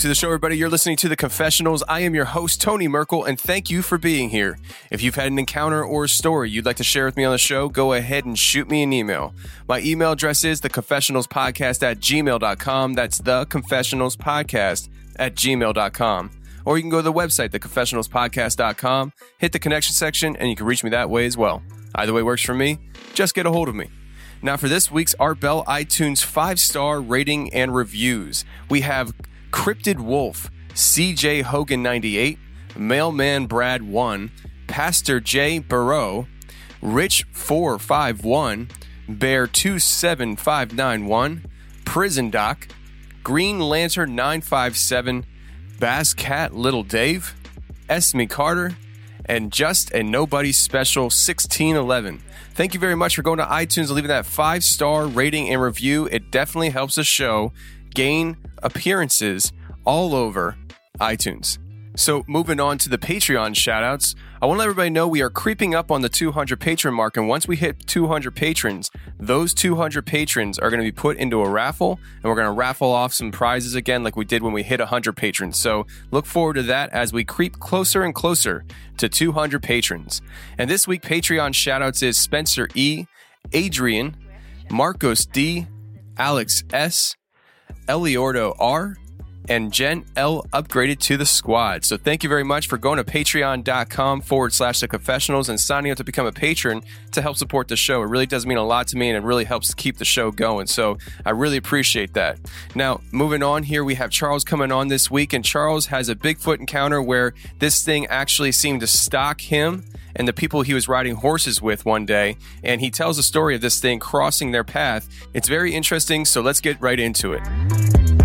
To the show, everybody. You're listening to The Confessionals. I am your host, Tony Merkel, and thank you for being here. If you've had an encounter or a story you'd like to share with me on the show, go ahead and shoot me an email. My email address is theconfessionalspodcast at gmail.com. That's the confessionals podcast at gmail.com. Or you can go to the website, theconfessionalspodcast.com, hit the connection section, and you can reach me that way as well. Either way works for me. Just get a hold of me. Now, for this week's Art Bell iTunes five star rating and reviews, we have Cryptid Wolf, CJ Hogan 98, Mailman Brad 1, Pastor J Burrow, Rich 451, Bear 27591, Prison Doc, Green Lantern 957, Bass Cat Little Dave, Esme Carter, and Just and Nobody Special 1611. Thank you very much for going to iTunes and leaving that five star rating and review. It definitely helps the show gain appearances all over iTunes. So, moving on to the Patreon shoutouts, I want to let everybody know we are creeping up on the 200 patron mark. And once we hit 200 patrons, those 200 patrons are going to be put into a raffle and we're going to raffle off some prizes again, like we did when we hit 100 patrons. So, look forward to that as we creep closer and closer to 200 patrons. And this week, Patreon shoutouts is Spencer E., Adrian, Marcos D., Alex S., Eliordo R., and Jen L upgraded to the squad. So thank you very much for going to patreon.com forward slash the confessionals and signing up to become a patron to help support the show. It really does mean a lot to me and it really helps keep the show going. So I really appreciate that. Now, moving on here, we have Charles coming on this week, and Charles has a Bigfoot encounter where this thing actually seemed to stalk him and the people he was riding horses with one day. And he tells the story of this thing crossing their path. It's very interesting, so let's get right into it.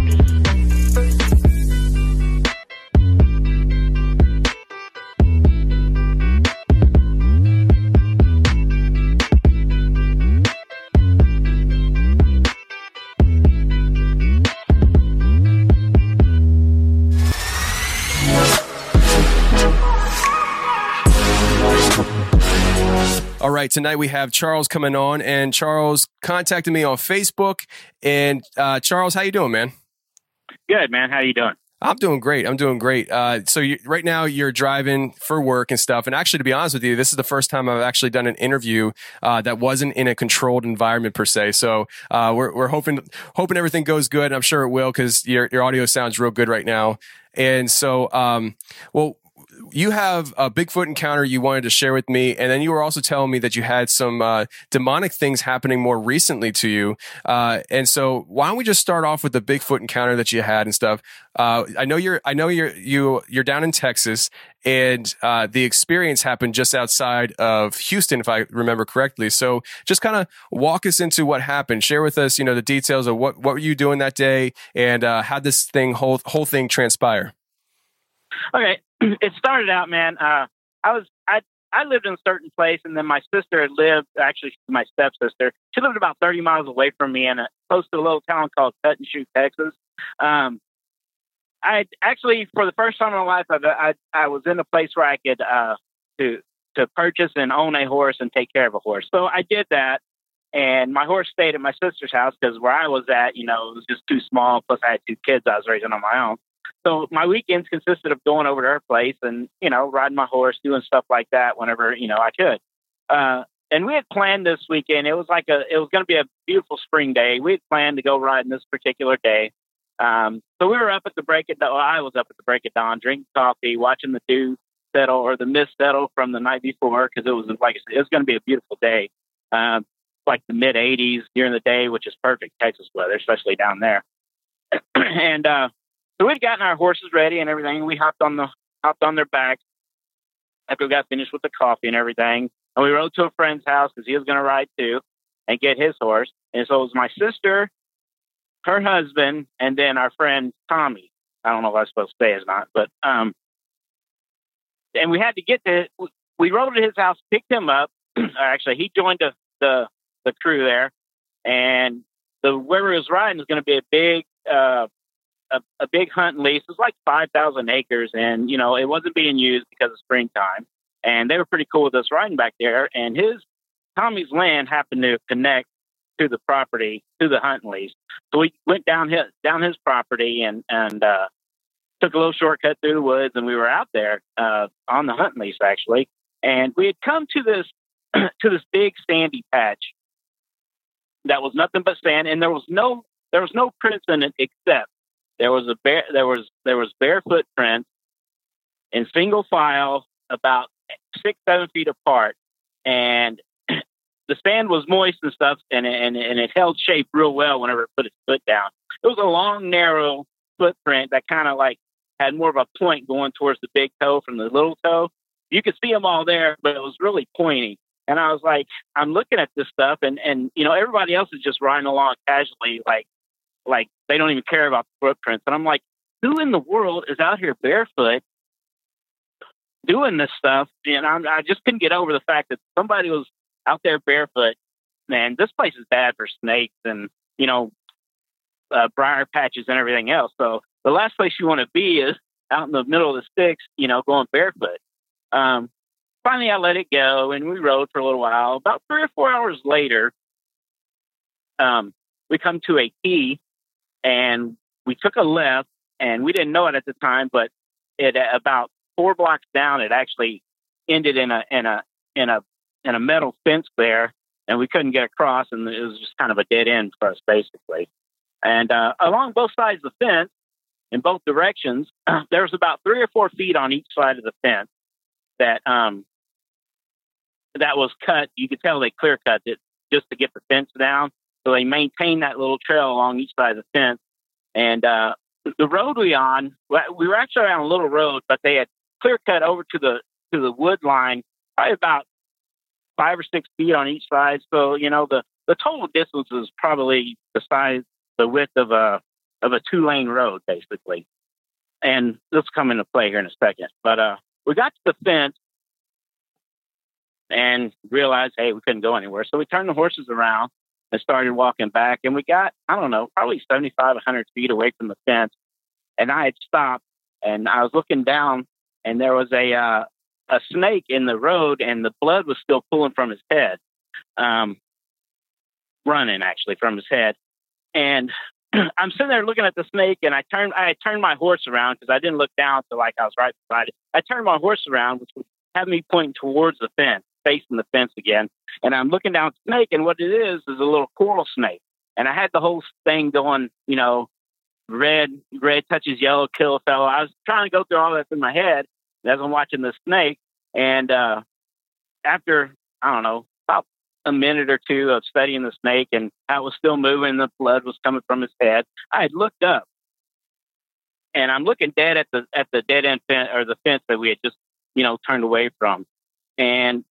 Right, tonight we have Charles coming on, and Charles contacted me on Facebook. And uh, Charles, how you doing, man? Good, man. How you doing? I'm doing great. I'm doing great. Uh, so you, right now you're driving for work and stuff. And actually, to be honest with you, this is the first time I've actually done an interview uh, that wasn't in a controlled environment per se. So uh, we're we're hoping hoping everything goes good. And I'm sure it will because your your audio sounds real good right now. And so, um, well, you have a Bigfoot encounter you wanted to share with me, and then you were also telling me that you had some uh, demonic things happening more recently to you. Uh, and so, why don't we just start off with the Bigfoot encounter that you had and stuff? Uh, I know you're, I know you're, you you're down in Texas, and uh, the experience happened just outside of Houston, if I remember correctly. So, just kind of walk us into what happened. Share with us, you know, the details of what what were you doing that day, and uh, how this thing whole whole thing transpire. Okay, it started out, man. Uh, I was I I lived in a certain place, and then my sister had lived. Actually, my stepsister. She lived about thirty miles away from me, in a close to a little town called Cut and Shoot, Texas. Um, I actually, for the first time in my life, I, I I was in a place where I could uh, to to purchase and own a horse and take care of a horse. So I did that, and my horse stayed at my sister's house because where I was at, you know, it was just too small. Plus, I had two kids I was raising on my own. So my weekends consisted of going over to her place and, you know, riding my horse, doing stuff like that whenever, you know, I could. Uh, and we had planned this weekend. It was like a, it was going to be a beautiful spring day. We had planned to go riding this particular day. Um, so we were up at the break of dawn. Well, I was up at the break of dawn, drinking coffee, watching the dew settle or the mist settle from the night before because it was like I said, it was going to be a beautiful day, um, like the mid 80s during the day, which is perfect Texas weather, especially down there. and uh, so we'd gotten our horses ready and everything. We hopped on the hopped on their backs after we got finished with the coffee and everything. And we rode to a friend's house because he was going to ride too and get his horse. And so it was my sister, her husband, and then our friend Tommy. I don't know if I was supposed to say or not, but um, and we had to get to. We rode to his house, picked him up. Actually, he joined the, the the crew there, and the where he was riding is going to be a big uh, a, a big hunt lease. It was like 5,000 acres, and, you know, it wasn't being used because of springtime. And they were pretty cool with us riding back there. And his, Tommy's land happened to connect to the property, to the hunting lease. So we went down his, down his property and, and, uh, took a little shortcut through the woods and we were out there, uh, on the hunting lease actually. And we had come to this, to this big sandy patch that was nothing but sand and there was no, there was no prints in it except there was a bare there was there was bare footprints in single file about six seven feet apart, and the sand was moist and stuff, and and and it held shape real well whenever it put its foot down. It was a long, narrow footprint that kind of like had more of a point going towards the big toe from the little toe. You could see them all there, but it was really pointy. And I was like, I'm looking at this stuff, and and you know everybody else is just riding along casually, like like they don't even care about the footprints. And I'm like, who in the world is out here barefoot doing this stuff? And I'm, I just couldn't get over the fact that somebody was out there barefoot. Man, this place is bad for snakes and, you know, uh, briar patches and everything else. So the last place you want to be is out in the middle of the sticks, you know, going barefoot. Um, finally, I let it go and we rode for a little while. About three or four hours later, um, we come to a key and we took a left and we didn't know it at the time, but it about four blocks down, it actually ended in a, in a, in a, in a metal fence there and we couldn't get across and it was just kind of a dead end for us basically. And, uh, along both sides of the fence in both directions, there was about three or four feet on each side of the fence that, um, that was cut. You could tell they clear cut it just to get the fence down. So they maintain that little trail along each side of the fence. And uh, the road we on, we were actually on a little road, but they had clear cut over to the to the wood line, probably about five or six feet on each side. So you know the the total distance is probably the size, the width of a of a two lane road, basically. And this will come into play here in a second. But uh, we got to the fence and realized, hey, we couldn't go anywhere. So we turned the horses around and started walking back. And we got, I don't know, probably 75, 100 feet away from the fence. And I had stopped and I was looking down and there was a, uh, a snake in the road and the blood was still pulling from his head, um, running actually from his head. And I'm sitting there looking at the snake and I turned, I turned my horse around because I didn't look down So like I was right beside it. I turned my horse around, which would have me pointing towards the fence facing the fence again. And I'm looking down snake, and what it is is a little coral snake. And I had the whole thing going, you know, red, red touches yellow, kill a fellow. I was trying to go through all that in my head. as I'm watching the snake. And uh, after I don't know about a minute or two of studying the snake and how it was still moving, the blood was coming from his head. I had looked up, and I'm looking dead at the at the dead end fence or the fence that we had just you know turned away from. And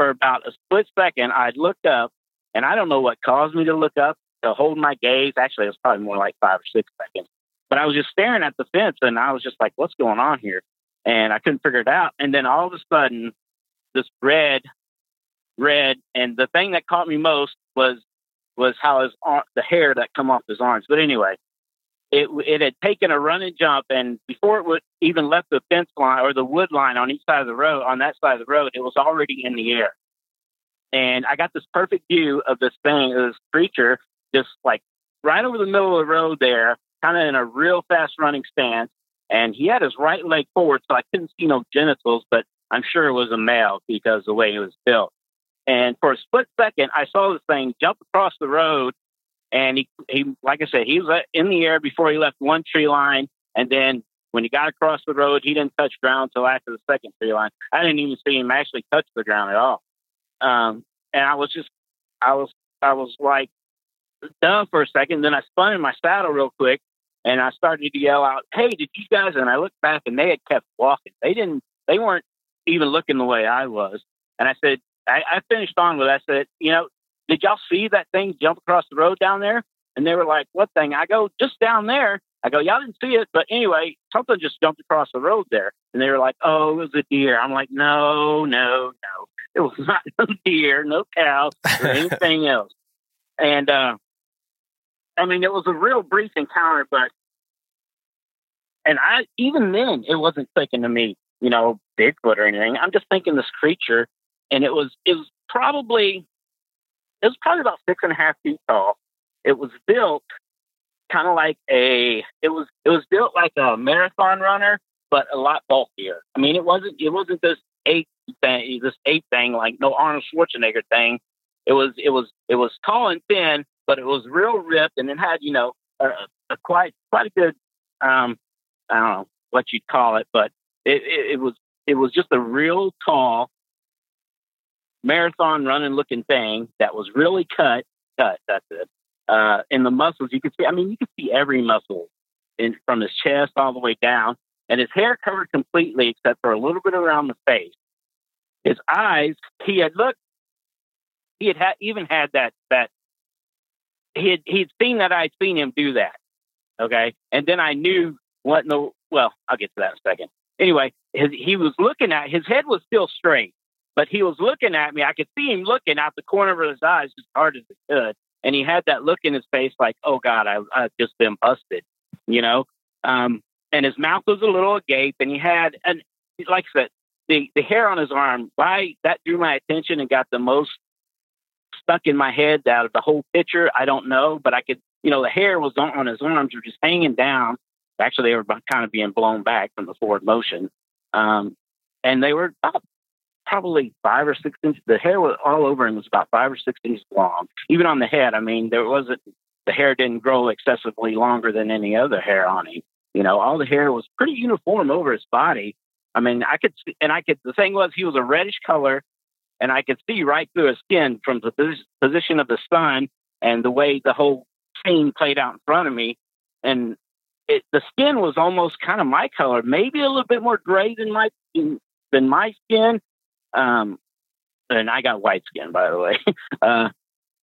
for about a split second, I looked up, and I don't know what caused me to look up to hold my gaze. Actually, it was probably more like five or six seconds. But I was just staring at the fence, and I was just like, "What's going on here?" And I couldn't figure it out. And then all of a sudden, this red, red, and the thing that caught me most was was how his uh, the hair that come off his arms. But anyway, it it had taken a run and jump, and before it would even left the fence line or the wood line on each side of the road, on that side of the road, it was already in the air. And I got this perfect view of this thing, of this creature, just like right over the middle of the road there, kind of in a real fast running stance. And he had his right leg forward, so I couldn't see no genitals, but I'm sure it was a male because the way he was built. And for a split second, I saw this thing jump across the road and he, he, like I said, he was in the air before he left one tree line. And then when he got across the road, he didn't touch ground until after the second tree line. I didn't even see him actually touch the ground at all. Um, and I was just, I was, I was like dumb for a second. Then I spun in my saddle real quick and I started to yell out, Hey, did you guys? And I looked back and they had kept walking. They didn't, they weren't even looking the way I was. And I said, I, I finished on with, I said, you know, did y'all see that thing jump across the road down there? And they were like, what thing? I go, just down there. I go, y'all didn't see it, but anyway, something just jumped across the road there. And they were like, oh, it was a deer. I'm like, no, no, no. It was not no deer, no cow, or anything else. And, uh, I mean, it was a real brief encounter, but, and I, even then, it wasn't clicking to me, you know, Bigfoot or anything. I'm just thinking this creature, and it was, it was probably it was probably about six and a half feet tall. It was built kind of like a it was it was built like a marathon runner, but a lot bulkier. I mean, it wasn't it wasn't this ape thing, this ape thing like no Arnold Schwarzenegger thing. It was it was it was tall and thin, but it was real ripped, and it had you know a, a quite quite a good um I don't know what you'd call it, but it, it, it was it was just a real tall marathon running looking thing that was really cut, cut, that's it. Uh, in the muscles, you could see, I mean, you could see every muscle in, from his chest all the way down, and his hair covered completely except for a little bit around the face. His eyes, he had looked, he had ha- even had that, that, he had, he'd seen that I'd seen him do that. Okay. And then I knew what in the, well, I'll get to that in a second. Anyway, his, he was looking at, his head was still straight but he was looking at me. I could see him looking out the corner of his eyes as hard as he could. And he had that look in his face like, oh God, I, I've just been busted, you know? Um, and his mouth was a little agape and he had, and like I said, the, the hair on his arm, why that drew my attention and got the most stuck in my head out of the whole picture. I don't know, but I could, you know, the hair was on, on his arms were just hanging down. Actually, they were kind of being blown back from the forward motion. Um, and they were about probably five or six inches. The hair was all over him was about five or six inches long. Even on the head, I mean, there wasn't the hair didn't grow excessively longer than any other hair on him. You know, all the hair was pretty uniform over his body. I mean, I could see, and I could. The thing was, he was a reddish color, and I could see right through his skin from the position of the sun and the way the whole scene played out in front of me. And it, the skin was almost kind of my color, maybe a little bit more gray than my than my skin, um, and I got white skin, by the way. uh,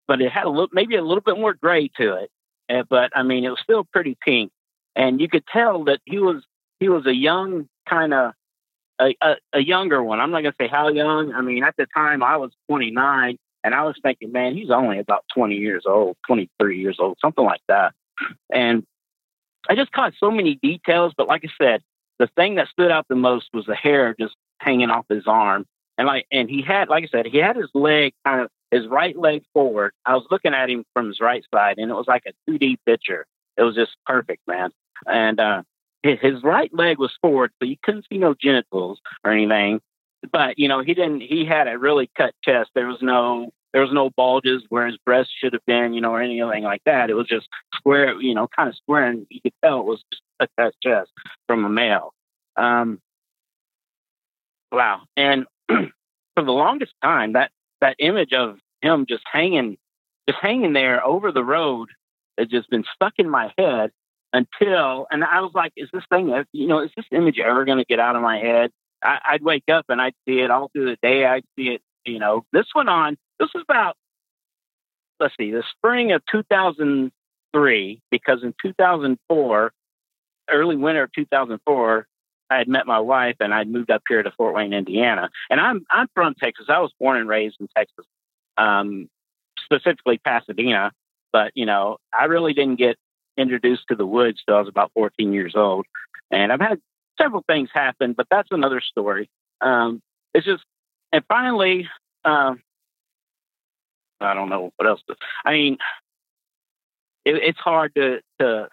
but it had a little, maybe a little bit more gray to it. Uh, but I mean, it was still pretty pink, and you could tell that he was he was a young kind of a, a, a younger one. I'm not gonna say how young. I mean, at the time I was 29, and I was thinking, man, he's only about 20 years old, 23 years old, something like that. And I just caught so many details. But like I said, the thing that stood out the most was the hair just hanging off his arm and like, and he had, like I said, he had his leg kind of his right leg forward. I was looking at him from his right side, and it was like a 2D picture. It was just perfect, man. And uh, his, his right leg was forward, so you couldn't see no genitals or anything. But you know, he didn't. He had a really cut chest. There was no there was no bulges where his breast should have been, you know, or anything like that. It was just square, you know, kind of square, and you could tell it was just a cut chest from a male. Um, wow. And for the longest time, that that image of him just hanging, just hanging there over the road, has just been stuck in my head until, and I was like, is this thing, you know, is this image ever going to get out of my head? I, I'd wake up and I'd see it all through the day. I'd see it, you know. This went on. This was about, let's see, the spring of 2003, because in 2004, early winter of 2004, I had met my wife and I'd moved up here to Fort Wayne, Indiana. And I'm I'm from Texas. I was born and raised in Texas, um, specifically Pasadena. But you know, I really didn't get introduced to the woods till I was about 14 years old. And I've had several things happen, but that's another story. Um, it's just, and finally, um, I don't know what else. To, I mean, it, it's hard to to.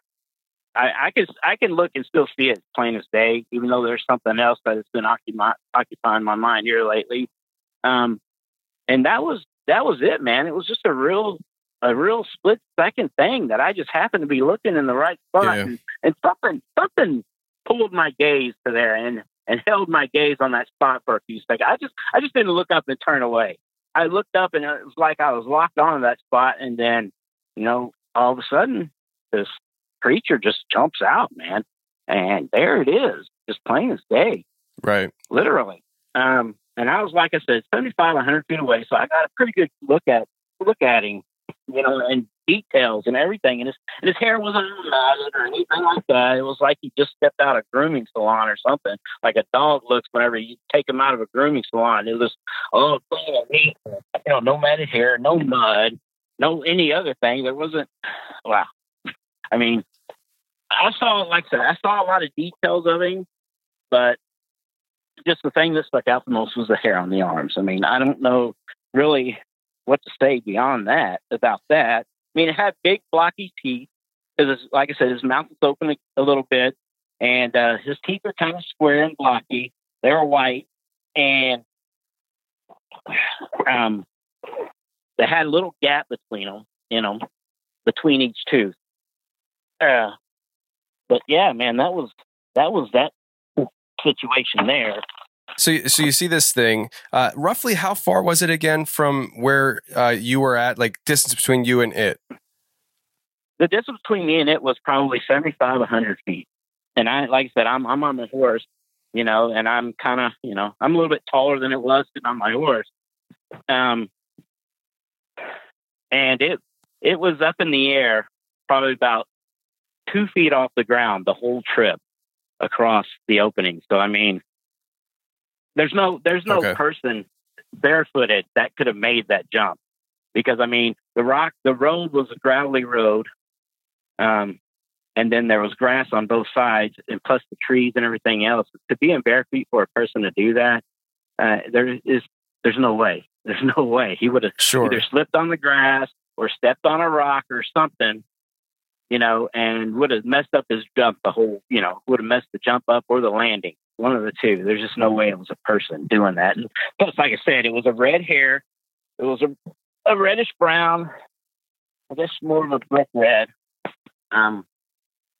I, I can I can look and still see it plain as day, even though there's something else that has been occupy, occupying my mind here lately. Um, and that was that was it, man. It was just a real a real split second thing that I just happened to be looking in the right spot, yeah. and, and something something pulled my gaze to there and and held my gaze on that spot for a few seconds. I just I just didn't look up and turn away. I looked up and it was like I was locked onto that spot, and then you know all of a sudden this creature just jumps out, man, and there it is, just plain as day, right? Literally. Um, and I was like I said, 75, 100 feet away, so I got a pretty good look at look at him, you know, and details and everything. And his and his hair wasn't matted or anything like that. It was like he just stepped out of a grooming salon or something, like a dog looks whenever you take him out of a grooming salon. It was all clean and neat, you know, no matted hair, no mud, no any other thing. There wasn't. Wow. I mean, I saw, like I said, I saw a lot of details of him, but just the thing that stuck out the most was the hair on the arms. I mean, I don't know really what to say beyond that about that. I mean, it had big blocky teeth. Because, like I said, his mouth was open a, a little bit, and uh, his teeth are kind of square and blocky. They were white, and um, they had a little gap between them, you know, between each tooth. Uh, but yeah, man, that was that was that situation there. So, so you see this thing. Uh, roughly, how far was it again from where uh, you were at? Like distance between you and it. The distance between me and it was probably 75, 100 feet. And I, like I said, I'm I'm on my horse, you know, and I'm kind of, you know, I'm a little bit taller than it was sitting on my horse. Um, and it it was up in the air, probably about two feet off the ground the whole trip across the opening. So I mean, there's no there's no okay. person barefooted that could have made that jump because I mean the rock the road was a gravelly road, um, and then there was grass on both sides, and plus the trees and everything else. To be in bare feet for a person to do that, uh, there is there's no way. There's no way he would have sure. either slipped on the grass or stepped on a rock or something, you know, and would have messed up his jump. The whole, you know, would have messed the jump up or the landing one of the two. There's just no way it was a person doing that. And plus, like I said, it was a red hair. It was a, a reddish brown, I guess more of a brick red um,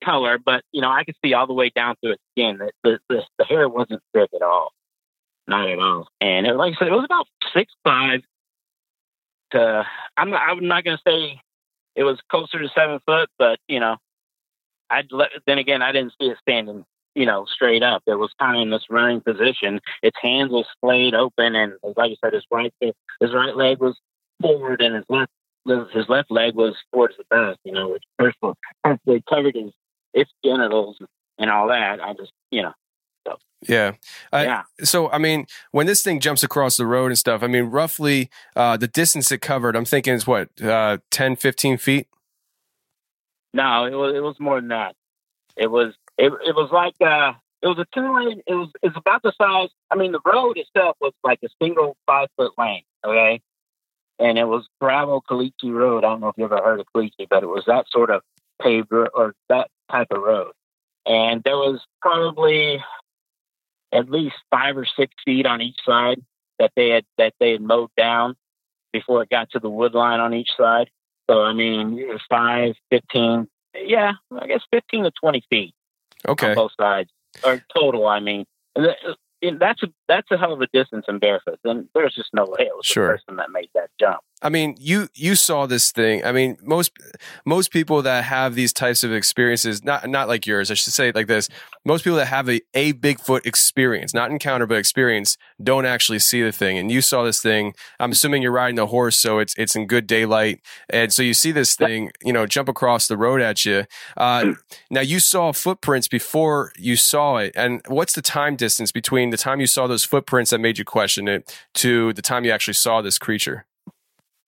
color. But you know, I could see all the way down through its skin that the, the, the hair wasn't thick at all, not at all. And it, like I said, it was about six five. To I'm I'm not going to say it was closer to seven foot, but you know, I'd let. Then again, I didn't see it standing you know, straight up. It was kind of in this running position. Its hands were splayed open, and like I said, his right his right leg was forward, and his left his left leg was towards the back. You know, which first perfectly covered his its genitals and all that. I just, you know. Yeah. Uh, yeah. So, I mean, when this thing jumps across the road and stuff, I mean, roughly uh, the distance it covered, I'm thinking is what, uh, 10, 15 feet? No, it was, it was more than that. It was it, it was like uh, it was a two lane. It was it's about the size. I mean, the road itself was like a single five foot lane. Okay, and it was gravel Caliche Road. I don't know if you ever heard of Caliche, but it was that sort of paved or that type of road. And there was probably at least five or six feet on each side that they had that they had mowed down before it got to the wood line on each side. So I mean, five, fifteen, yeah, I guess fifteen to twenty feet Okay. On both sides, or total. I mean, that's a that's a hell of a distance in barefoot. And there's just no way it was Sure. the person that made that jump. I mean, you you saw this thing. I mean, most most people that have these types of experiences, not not like yours, I should say it like this. Most people that have a, a Bigfoot experience, not encounter but experience, don't actually see the thing. And you saw this thing. I'm assuming you're riding the horse, so it's it's in good daylight, and so you see this thing, you know, jump across the road at you. Uh, now you saw footprints before you saw it, and what's the time distance between the time you saw those footprints that made you question it to the time you actually saw this creature?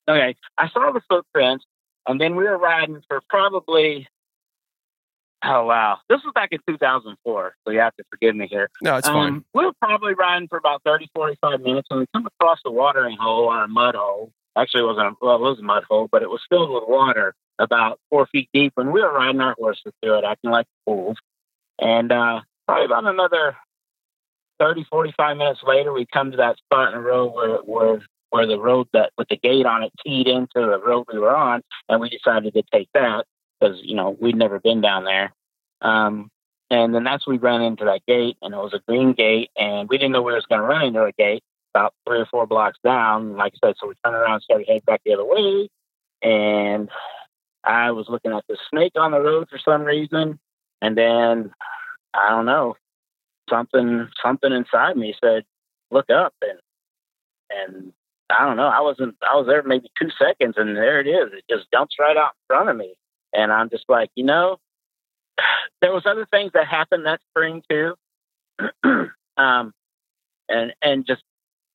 Okay, I saw the footprints, and then we were riding for probably. Oh wow, this was back in 2004, so you have to forgive me here. No, it's fine. Um, we were probably riding for about 30, 45 minutes, and we come across a watering hole or a mud hole. Actually, it wasn't. A, well, it was a mud hole, but it was filled with water, about four feet deep. And we were riding our horses through it, acting like fools. And uh, probably about another 30, 45 minutes later, we come to that spot in the road where where where the road that with the gate on it teed into the road we were on, and we decided to take that because you know we'd never been down there. Um, and then that's we ran into that gate, and it was a green gate, and we didn't know we was going to run into a gate about three or four blocks down. Like I said, so we turned around and started heading back the other way, and I was looking at the snake on the road for some reason, and then I don't know something something inside me said, "Look up," and and I don't know. I wasn't. I was there maybe two seconds, and there it is. It just dumps right out in front of me, and I'm just like, you know, there was other things that happened that spring too, um, and and just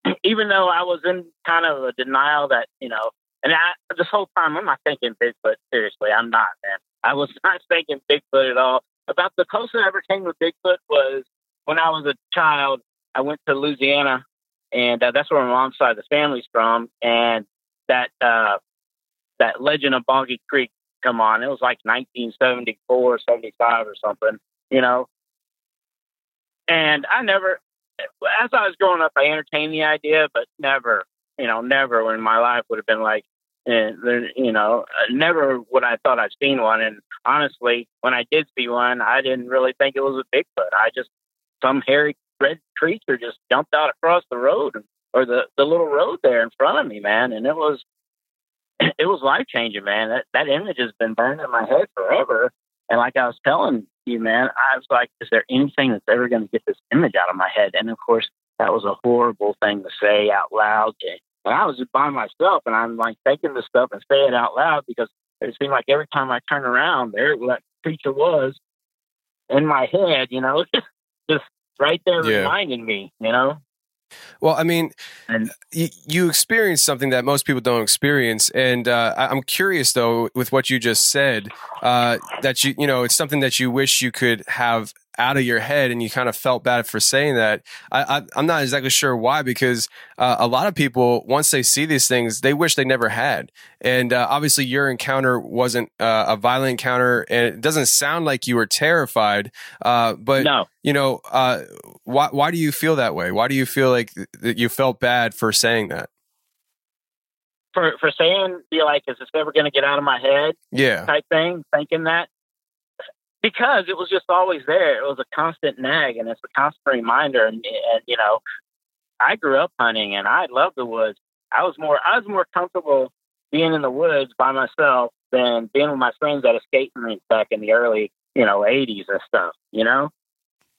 even though I was in kind of a denial that you know, and I this whole time I'm not thinking Bigfoot. Seriously, I'm not, man. I was not thinking Bigfoot at all. About the closest I ever came with Bigfoot was when I was a child. I went to Louisiana and uh, that's where my mom's side of the family's from. And that uh, that Legend of Boggy Creek come on. It was like 1974, 75 or something, you know. And I never, as I was growing up, I entertained the idea, but never, you know, never in my life would have been like, eh, you know, never would I thought I'd seen one. And honestly, when I did see one, I didn't really think it was a Bigfoot. I just some hairy red creature just jumped out across the road or the the little road there in front of me, man, and it was it was life changing, man. That that image has been burned in my head forever. And like I was telling you, man, I was like, is there anything that's ever going to get this image out of my head? And of course, that was a horrible thing to say out loud. And I was just by myself, and I'm like taking this stuff and saying it out loud because it seemed like every time I turn around, there that creature was in my head, you know, right there Yeah. reminding me, you know. Well, I mean, And you, you experience something that most people don't experience, and uh, I- I'm curious though with what you just said uh, that you you know it's something that you wish you could have out of your head, and you kind of felt bad for saying that. I, I, I'm not exactly sure why, because uh, a lot of people once they see these things, they wish they never had, and uh, obviously your encounter wasn't uh, a violent encounter, and it doesn't sound like you were terrified, uh, but no, you know, uh, why why do you feel that way? Why do you feel like th- that you felt bad for saying that? for for saying, be like, is this ever going to get out of my head? Yeah, type thing, thinking that because it was just always there. It was a constant nag, and it's a constant reminder. And, and you know, I grew up hunting, and I loved the woods. I was more I was more comfortable being in the woods by myself than being with my friends at a skating rink back in the early you know '80s and stuff. You know,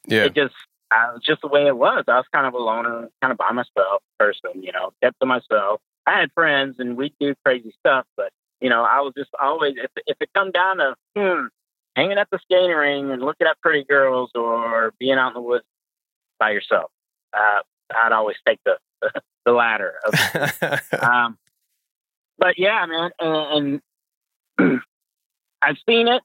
yeah, it just I was just the way it was. I was kind of a loner, kind of by myself person. You know, kept to myself. I had friends, and we'd do crazy stuff, but you know, I was just always if if it come down to hmm, hanging at the skating ring and looking at pretty girls or being out in the woods by yourself, uh, I'd always take the the latter. Um, but yeah, man, and, and I've seen it,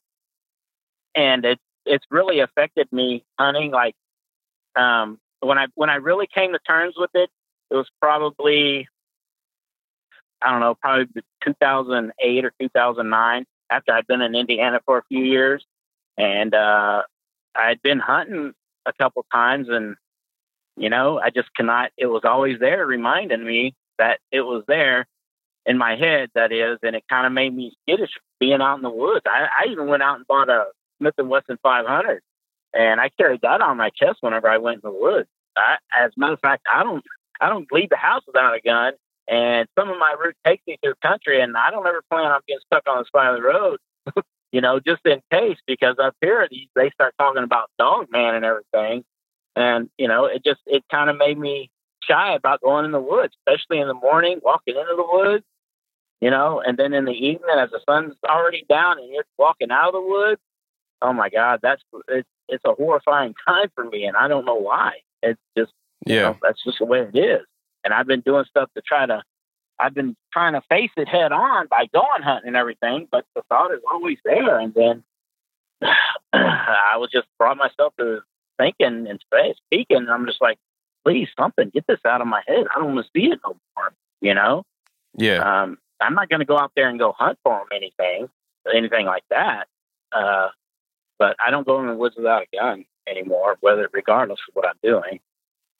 and it's it's really affected me hunting. Like um, when I when I really came to terms with it, it was probably I don't know, probably 2008 or 2009 after I'd been in Indiana for a few years, and uh, I'd been hunting a couple times, and you know, I just cannot. It was always there, reminding me that it was there in my head. That is, and it kind of made me skittish being out in the woods. I, I even went out and bought a Smith and Wesson 500, and I carried that on my chest whenever I went in the woods. I, as a matter of fact, I don't I don't leave the house without a gun. And some of my route takes me through country, and I don't ever plan on getting stuck on the side of the road. you know, just in case, because up here these, they start talking about dog man and everything, and you know, it just it kind of made me shy about going in the woods, especially in the morning, walking into the woods. You know, and then in the evening, as the sun's already down and you're walking out of the woods, oh my God, that's it's it's a horrifying time for me, and I don't know why. It's just Yeah. you know, that's just the way it is. And I've been doing stuff to try to, I've been trying to face it head on by going hunting and everything, but the thought is always there. And then I was just brought myself to thinking and speaking. And I'm just like, please, something, get this out of my head. I don't want to see it no more. You know, Yeah. um, I'm not going to go out there and go hunt for them anything, anything like that. Uh, but I don't go in the woods without a gun anymore, whether regardless of what I'm doing.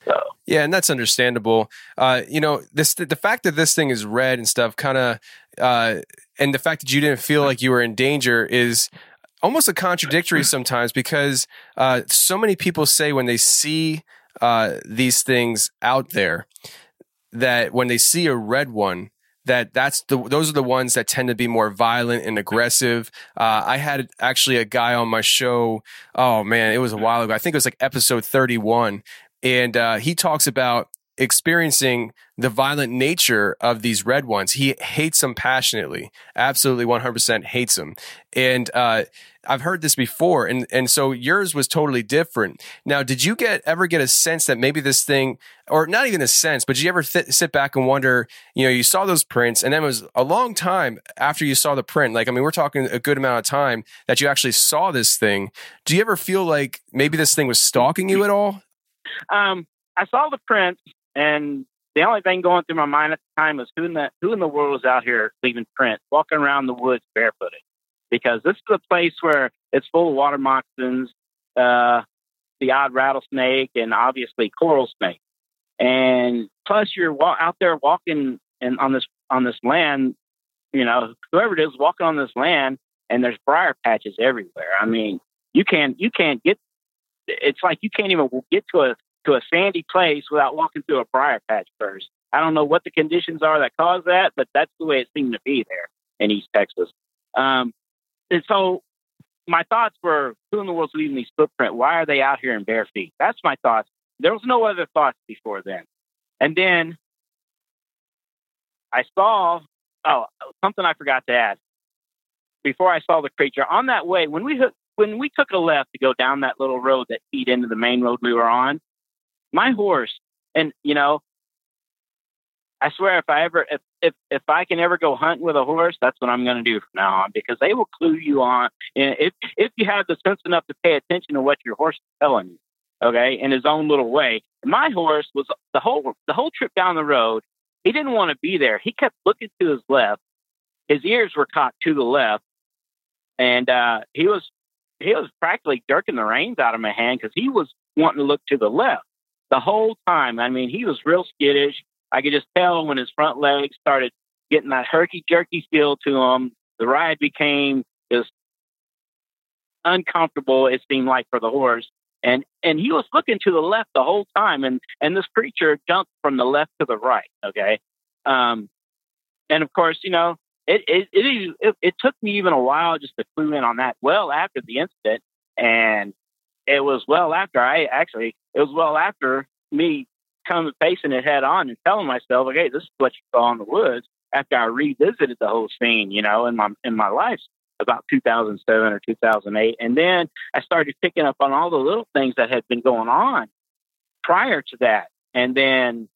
So Yeah, and that's understandable. Uh, you know, this the fact that this thing is red and stuff, kind of, uh, and the fact that you didn't feel like you were in danger is almost a contradictory sometimes because uh, so many people say when they see uh, these things out there that when they see a red one that that's the those are the ones that tend to be more violent and aggressive. Uh, I had actually a guy on my show. Oh man, it was a while ago. I think it was like episode thirty one, and uh, he talks about experiencing the violent nature of these red ones. He hates them passionately, absolutely one hundred percent hates them, and uh, I've heard this before, and and so yours was totally different. Now, did you get ever get a sense that maybe this thing, or not even a sense, but did you ever th- sit back and wonder, you know, you saw those prints, and then it was a long time after you saw the print. Like, I mean, we're talking a good amount of time that you actually saw this thing. Do you ever feel like maybe this thing was stalking you at all? Um, I saw the prints, and the only thing going through my mind at the time was who in the who in the world is out here leaving prints, walking around the woods barefooted? Because this is a place where it's full of water moccasins, uh, the odd rattlesnake, and obviously coral snake. And plus, you're wa- out there walking and on this on this land. You know, whoever it is walking on this land, and there's briar patches everywhere. I mean, you can't you can't get. It's like you can't even get to a to a sandy place without walking through a briar patch first. I don't know what the conditions are that cause that, but that's the way it seemed to be there in East Texas. Um, and so my thoughts were, who in the world's leaving these footprint? Why are they out here in bare feet? That's my thoughts. There was no other thoughts before then. And then I saw, oh, something I forgot to add. Before I saw the creature on that way, when we hook, when we took a left to go down that little road that feed into the main road we were on, my horse, and you know, I swear if I ever if if if I can ever go hunting with a horse, that's what I'm going to do from now on because they will clue you on. And if if you have the sense enough to pay attention to what your horse is telling you, okay, in his own little way. My horse was the whole the whole trip down the road. He didn't want to be there. He kept looking to his left. His ears were cocked to the left, and uh, he was he was practically jerking the reins out of my hand because he was wanting to look to the left the whole time. I mean, he was real skittish. I could just tell when his front legs started getting that herky jerky feel to him. The ride became just uncomfortable. It seemed like for the horse, and and he was looking to the left the whole time, and and this creature jumped from the left to the right. Okay, um, and of course, you know, it it, it it it took me even a while just to clue in on that. Well, after the incident, and it was well after I actually it was well after me coming facing it head on and telling myself, okay, this is what you saw in the woods. After I revisited the whole scene, you know, in my in my life about 2007 or 2008, and then I started picking up on all the little things that had been going on prior to that, and then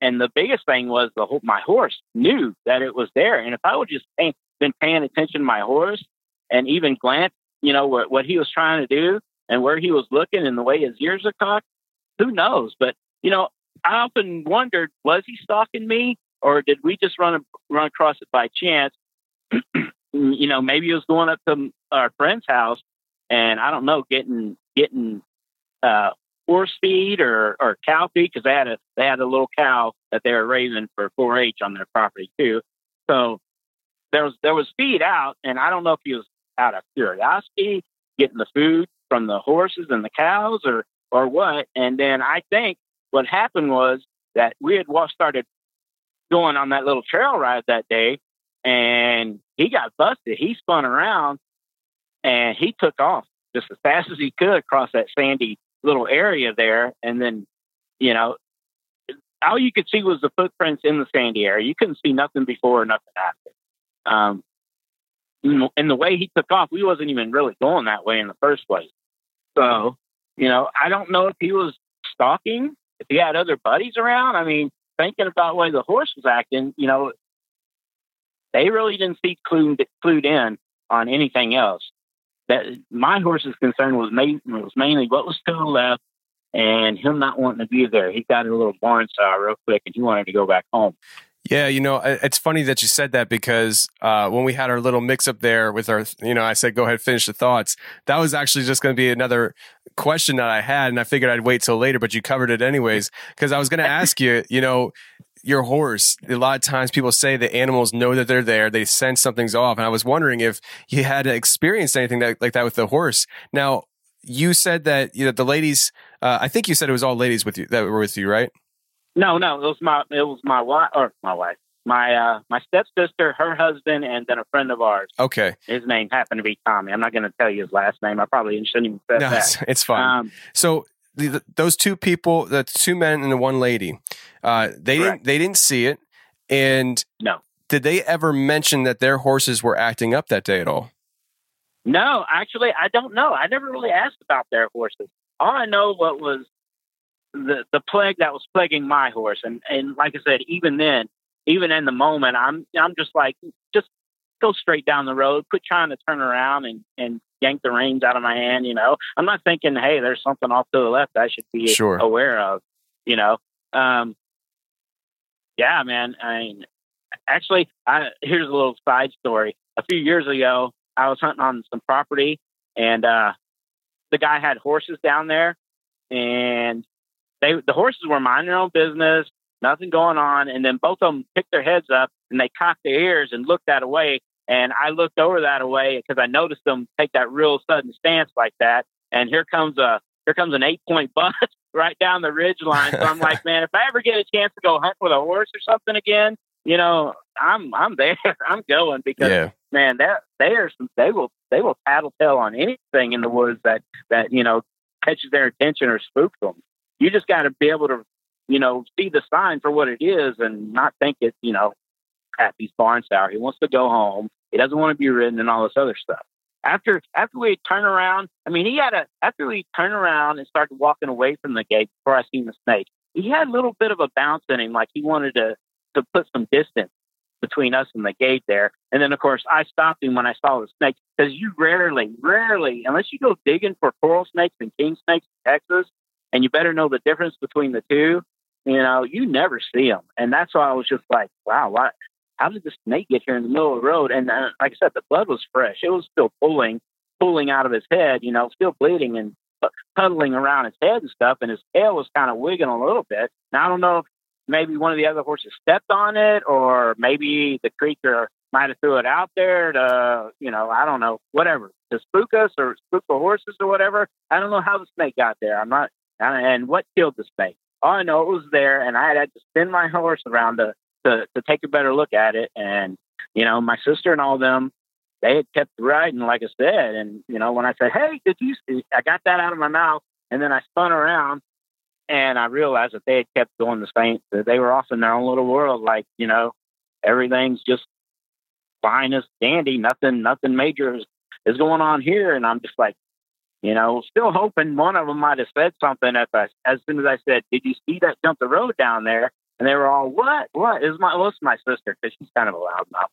and the biggest thing was the whole, my horse knew that it was there, and if I would just pay, been paying attention to my horse and even glance, you know, what what he was trying to do and where he was looking and the way his ears are cocked, who knows? But you know, I often wondered, was he stalking me, or did we just run run across it by chance? you know, maybe he was going up to our friend's house, and I don't know, getting getting uh, horse feed or or cow feed because they had a they had a little cow that they were raising for 4-H on their property too. So there was there was feed out, and I don't know if he was out of curiosity getting the food from the horses and the cows or or what. And then I think what happened was that we had wa- started going on that little trail ride that day, and he got busted. He spun around and he took off just as fast as he could across that sandy little area there, and then you know all you could see was the footprints in the sandy area. You couldn't see nothing before or nothing after. Um, and the way he took off, we wasn't even really going that way in the first place. So, you know, I don't know if he was stalking, if he had other buddies around. I mean, thinking about the way the horse was acting, you know, they really didn't see clued, clued in on anything else. That my horse's concern was, main, was mainly what was to the left and him not wanting to be there. He got in a little barn sour real quick, and he wanted to go back home. Yeah, you know, it's funny that you said that because uh, when we had our little mix up there with our, you know, I said, go ahead, finish the thoughts. That was actually just going to be another question that I had, and I figured I'd wait till later, but you covered it anyways. Because I was going to ask you, you know, your horse, a lot of times people say the animals know that they're there, they sense something's off. And I was wondering if you had experienced anything that, like that with the horse. Now, you said that you know the ladies. Uh, I think you said it was all ladies with you that were with you, right? No, no, it was my it was my wife or my wife, my uh my stepsister, her husband, and then a friend of ours. Okay, his name happened to be Tommy. I'm not going to tell you his last name. I probably shouldn't even say no, that. It's, it's fine. Um, so the, the, those two people, the two men and the one lady, uh, they correct. didn't they didn't see it, and no. Did they ever mention that their horses were acting up that day at all? No, actually, I don't know. I never really asked about their horses. All I know what was the the plague that was plaguing my horse, and and like I said, even then, even in the moment, I'm I'm just like, just go straight down the road. Quit trying to turn around and and yank the reins out of my hand. You know, I'm not thinking, hey, there's something off to the left I should be sure. aware of. You know, um, yeah, man. I mean, actually, I, here's a little side story. A few years ago, I was hunting on some property, and uh, the guy had horses down there, and they the horses were minding their own business, nothing going on, and then both of them picked their heads up and they cocked their ears and looked that away. And I looked over that away because I noticed them take that real sudden stance like that. And here comes a here comes an eight point bust right down the ridge line. So I'm like, man, if I ever get a chance to go hunt with a horse or something again, you know, I'm I'm there. I'm going because yeah. man, that they are some they will they will tattletale on anything in the woods that that you know catches their attention or spooks them. You just got to be able to you know see the sign for what it is and not think it you know Happy's barn sour. He wants to go home. He doesn't want to be ridden and all this other stuff. After after we turn around, I mean, he had a after we turned around and started walking away from the gate before I seen the snake. He had a little bit of a bounce in him, like he wanted to to put some distance between us and the gate there. And then, of course, I stopped him when I saw the snake because you rarely, rarely, unless you go digging for coral snakes and king snakes in Texas, and you better know the difference between the two, you know, you never see them. And that's why I was just like, wow, what? How did the snake get here in the middle of the road? And uh, like I said, the blood was fresh. It was still pulling, pulling out of his head, you know, still bleeding and cuddling around his head and stuff. And his tail was kind of wiggling a little bit. Now, I don't know if maybe one of the other horses stepped on it, or maybe the creature might have threw it out there to, you know, I don't know, whatever, to spook us or spook the horses or whatever. I don't know how the snake got there. I'm not, Uh, and what killed the snake. All I know it was there, and I had had to spin my horse around to, to, to take a better look at it. And, you know, my sister and all them, they had kept riding, like I said. And, you know, when I said, hey, did you see? I got that out of my mouth, and then I spun around and I realized that they had kept doing the same. That they were off in their own little world, like you know, everything's just fine as dandy. Nothing, nothing major is, is going on here. And I'm just like, you know, still hoping one of them might have said something as I, as soon as I said, "Did you see that jump the road down there?" And they were all, "What? What is my? What's my sister? Because she's kind of a loud mouth."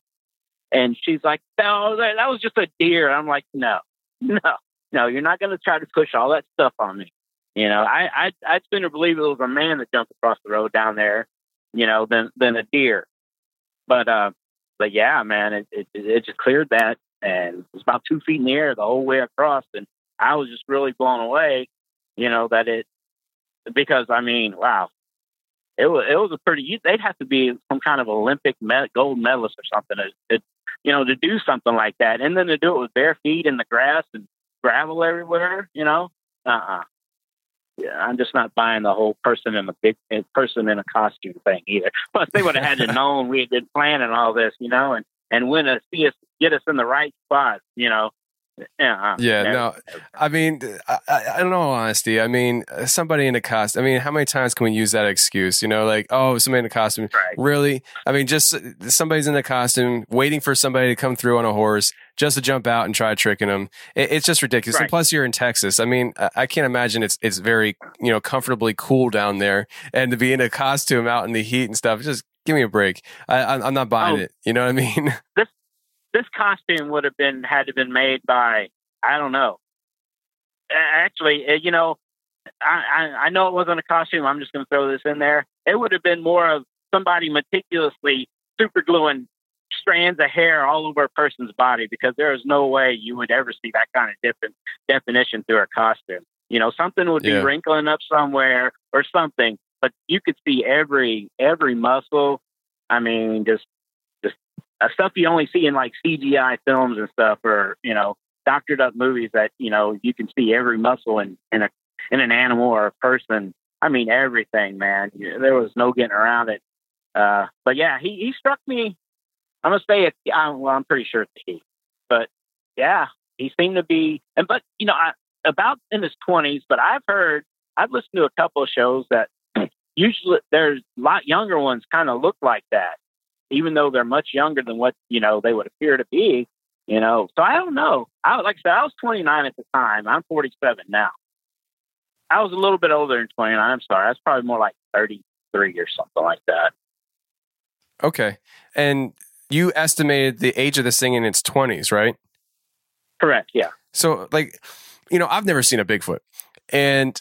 And she's like, "No, that was just a deer." I'm like, "No, no, no, you're not going to try to push all that stuff on me." You know, I I I'd sooner believe it was a man that jumped across the road down there, you know, than than a deer. But uh, but yeah, man, it it, it just cleared that, and it was about two feet in the air the whole way across, and I was just really blown away, you know, that it because I mean, wow, it was it was a pretty. They'd have to be some kind of Olympic med, gold medalist or something to, to, you know, to do something like that, and then to do it with bare feet in the grass and gravel everywhere, you know. Uh uh yeah, I'm just not buying the whole person in a big person in a costume thing either. Plus, they would have had to known we had been planning all this, you know, and and when to see us get us in the right spot, you know. Yeah, yeah. No, I mean, I, I, in all honesty, I mean, uh, somebody in a costume. I mean, how many times can we use that excuse? You know, like, oh, somebody in a costume. Right. Really? I mean, just uh, somebody's in a costume, waiting for somebody to come through on a horse just to jump out and try tricking them. It, it's just ridiculous. Right. And plus, you're in Texas. I mean, I, I can't imagine it's it's very you know comfortably cool down there, and to be in a costume out in the heat and stuff. Just give me a break. I, am not buying Oh. it. You know what I mean? this this costume would have been had to been made by I don't know. Actually, uh, you know, I, I I know it wasn't a costume. I'm just going to throw this in there. It would have been more of somebody meticulously super gluing strands of hair all over a person's body because there is no way you would ever see that kind of different definition through a costume. You know, something would be Yeah. wrinkling up somewhere or something, but you could see every every muscle. I mean, just uh, stuff you only see in like CGI films and stuff, or you know, doctored up movies that you know you can see every muscle in in a in an animal or a person. I mean, everything, man. There was no getting around it. Uh, but yeah, he he struck me. I'm gonna say it. I, well, I'm pretty sure it's he, but yeah, he seemed to be. And but you know, I, about in his 20s. But I've heard, I've listened to a couple of shows that usually there's a lot younger ones kind of look like that, even though they're much younger than what you know they would appear to be. You know, so I don't know. I like I said, I was 29 at the time. I'm 47 now. I was a little bit older than 29. I'm sorry. I was probably more like 33 or something like that. okay. And you estimated the age of this thing in its 20s, right? Correct. Yeah. So, like, you know, I've never seen a Bigfoot. And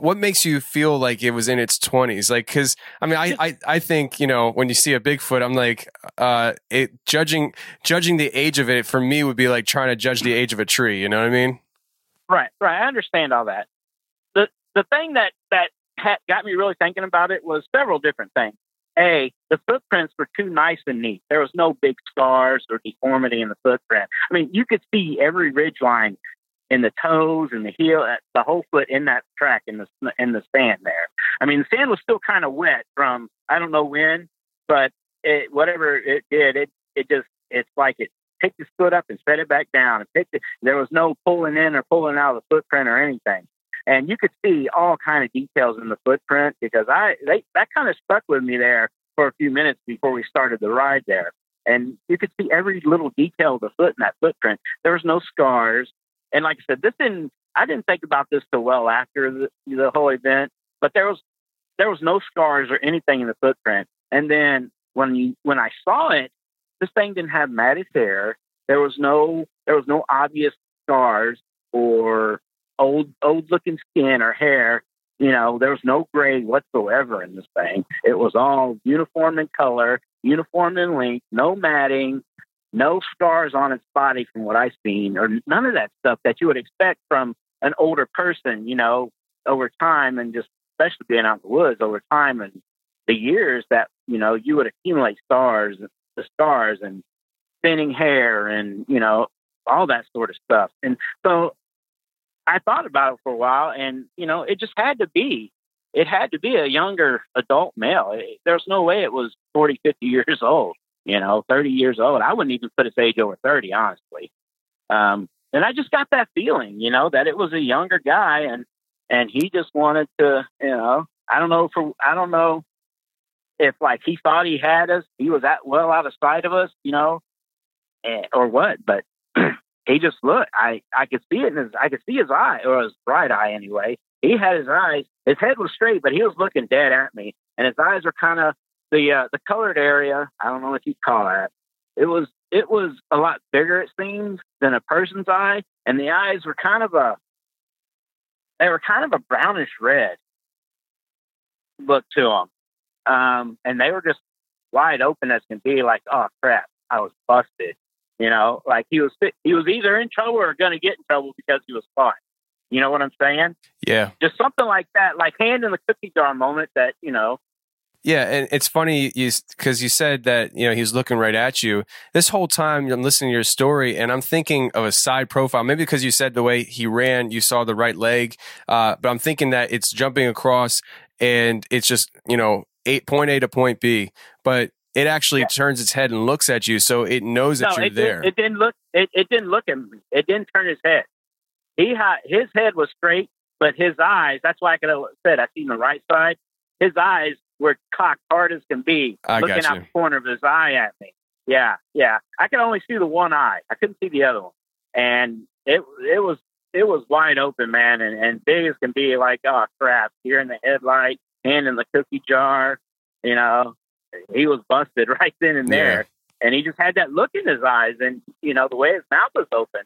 what makes you feel like it was in its 20s? Like, because, I mean, I, I, I think, you know, when you see a Bigfoot, I'm like, uh, it judging, judging the age of it for me would be like trying to judge the age of a tree. You know what I mean? Right, right. I understand all that. the The thing that that ha- got me really thinking about it was several different things. A, the footprints were too nice and neat. There was no big scars or deformity in the footprint. I mean, you could see every ridge line in the toes and the heel, uh, the whole foot in that track in the in the sand there. I mean, the sand was still kind of wet from I don't know when, but it, whatever it did, it it just it's like it picked his foot up and set it back down and picked it. There was no pulling in or pulling out of the footprint or anything. And you could see all kind of details in the footprint because I they, that kind of stuck with me there for a few minutes before we started the ride there. And you could see every little detail of the foot in that footprint. There was no scars. And like I said, this didn't I didn't think about this till well after the, the whole event, but there was there was no scars or anything in the footprint. And then when you when I saw it, this thing didn't have matted hair. There was no there was no obvious scars or old old looking skin or hair. You know, there was no gray whatsoever in this thing. It was all uniform in color, uniform in length, no matting, no scars on its body from what I've seen, or none of that stuff that you would expect from an older person, you know, over time and just especially being out in the woods over time and the years that, you know, you would accumulate stars the stars and thinning hair and, you know, all that sort of stuff. And so I thought about it for a while and, you know, it just had to be. It had to be a younger adult male. There's no way it was 40, 50 years old, you know, 30 years old. I wouldn't even put his age over 30, honestly. Um, and I just got that feeling, you know, that it was a younger guy and, and he just wanted to, you know, I don't know for, I don't know if like he thought he had us, he was that well out of sight of us, you know, eh, or what, but he just looked, I, I could see it in his, I could see his eye or his right eye anyway. He had his eyes, his head was straight, but he was looking dead at me and his eyes were kind of the, uh, the colored area. I don't know what you'd call that. It was, it was a lot bigger, it seems, than a person's eye. And the eyes were kind of a, they were kind of a brownish red look to them. Um, and they were just wide open as can be like, oh crap, I was busted. You know, like he was, he was either in trouble or going to get in trouble because he was caught. You know what I'm saying? Yeah. Just something like that, like hand in the cookie jar moment that, you know, Yeah, and it's funny you because you said that you know he's looking right at you. This whole time I'm listening to your story, and I'm thinking of a side profile. Maybe because you said the way he ran, you saw the right leg, uh, but I'm thinking that it's jumping across, and it's just you know eight point A to point B, but it actually yeah. turns its head and looks at you, so it knows that no, you're it there. Did, it didn't look. It, it didn't look at me. It didn't turn his head. He had his head was straight, but his eyes. That's why I could have said I seen the right side. His eyes were cocked hard as can be, I looking out the corner of his eye at me. Yeah, yeah. I could only see the one eye. I couldn't see the other one, and it it was it was wide open, man, and, and big as can be. Like, oh crap! Here in the headlight, hand in the cookie jar. You know, he was busted right then and there, yeah. and he just had that look in his eyes, and you know the way his mouth was open.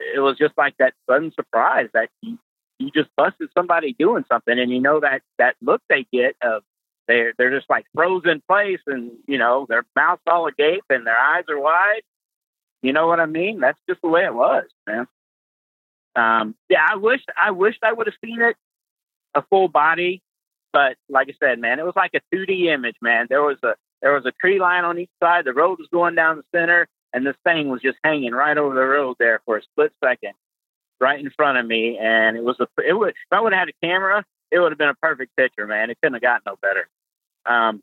It was just like that sudden surprise that he you just busted somebody doing something, and you know that that look they get of they're they're just like frozen place, and you know their mouths all agape and their eyes are wide. You know what I mean? That's just the way it was, man. Um, yeah, I wish I wished I would have seen it a full body, but like I said, man, it was like a 2D image, man. There was a there was a tree line on each side. The road was going down the center, and this thing was just hanging right over the road there for a split second right in front of me, and it was a it would if I would have had a camera, it would have been a perfect picture, man. It couldn't have gotten no better. Um,